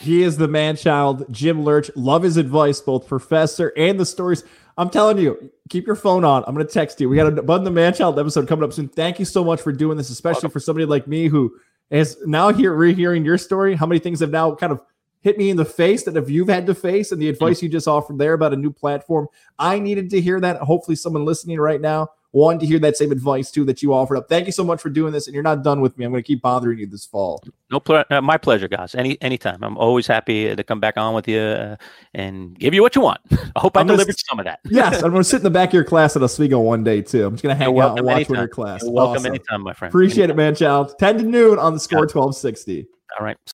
He is the man child, Jim Lerch. Love his advice, both professor and the stories. I'm telling you, keep your phone on. I'm going to text you. We got a Bud the Man Child episode coming up soon. Thank you so much for doing this, especially for somebody like me who is now here rehearing your story. How many things have now kind of hit me in the face that if you've had to face and the mm-hmm. advice you just offered there about a new platform, I needed to hear that. Hopefully, someone listening right now wanted to hear that same advice too that you offered up. Thank you so much for doing this, and you're not done with me. I'm going to keep bothering you this fall.
No, ple- uh, my pleasure, guys. Any anytime. I'm always happy to come back on with you uh, and give you what you want. [LAUGHS] I hope I
I'm
delivered
s-
some of that. [LAUGHS]
Yes, I'm going to sit in the back of your class at Oswego one day too. I'm just going to hang out and watch
anytime.
with your class.
You're welcome
Awesome.
anytime, my friend.
Appreciate it, man, child. 10 to noon on the score 1260.
All right.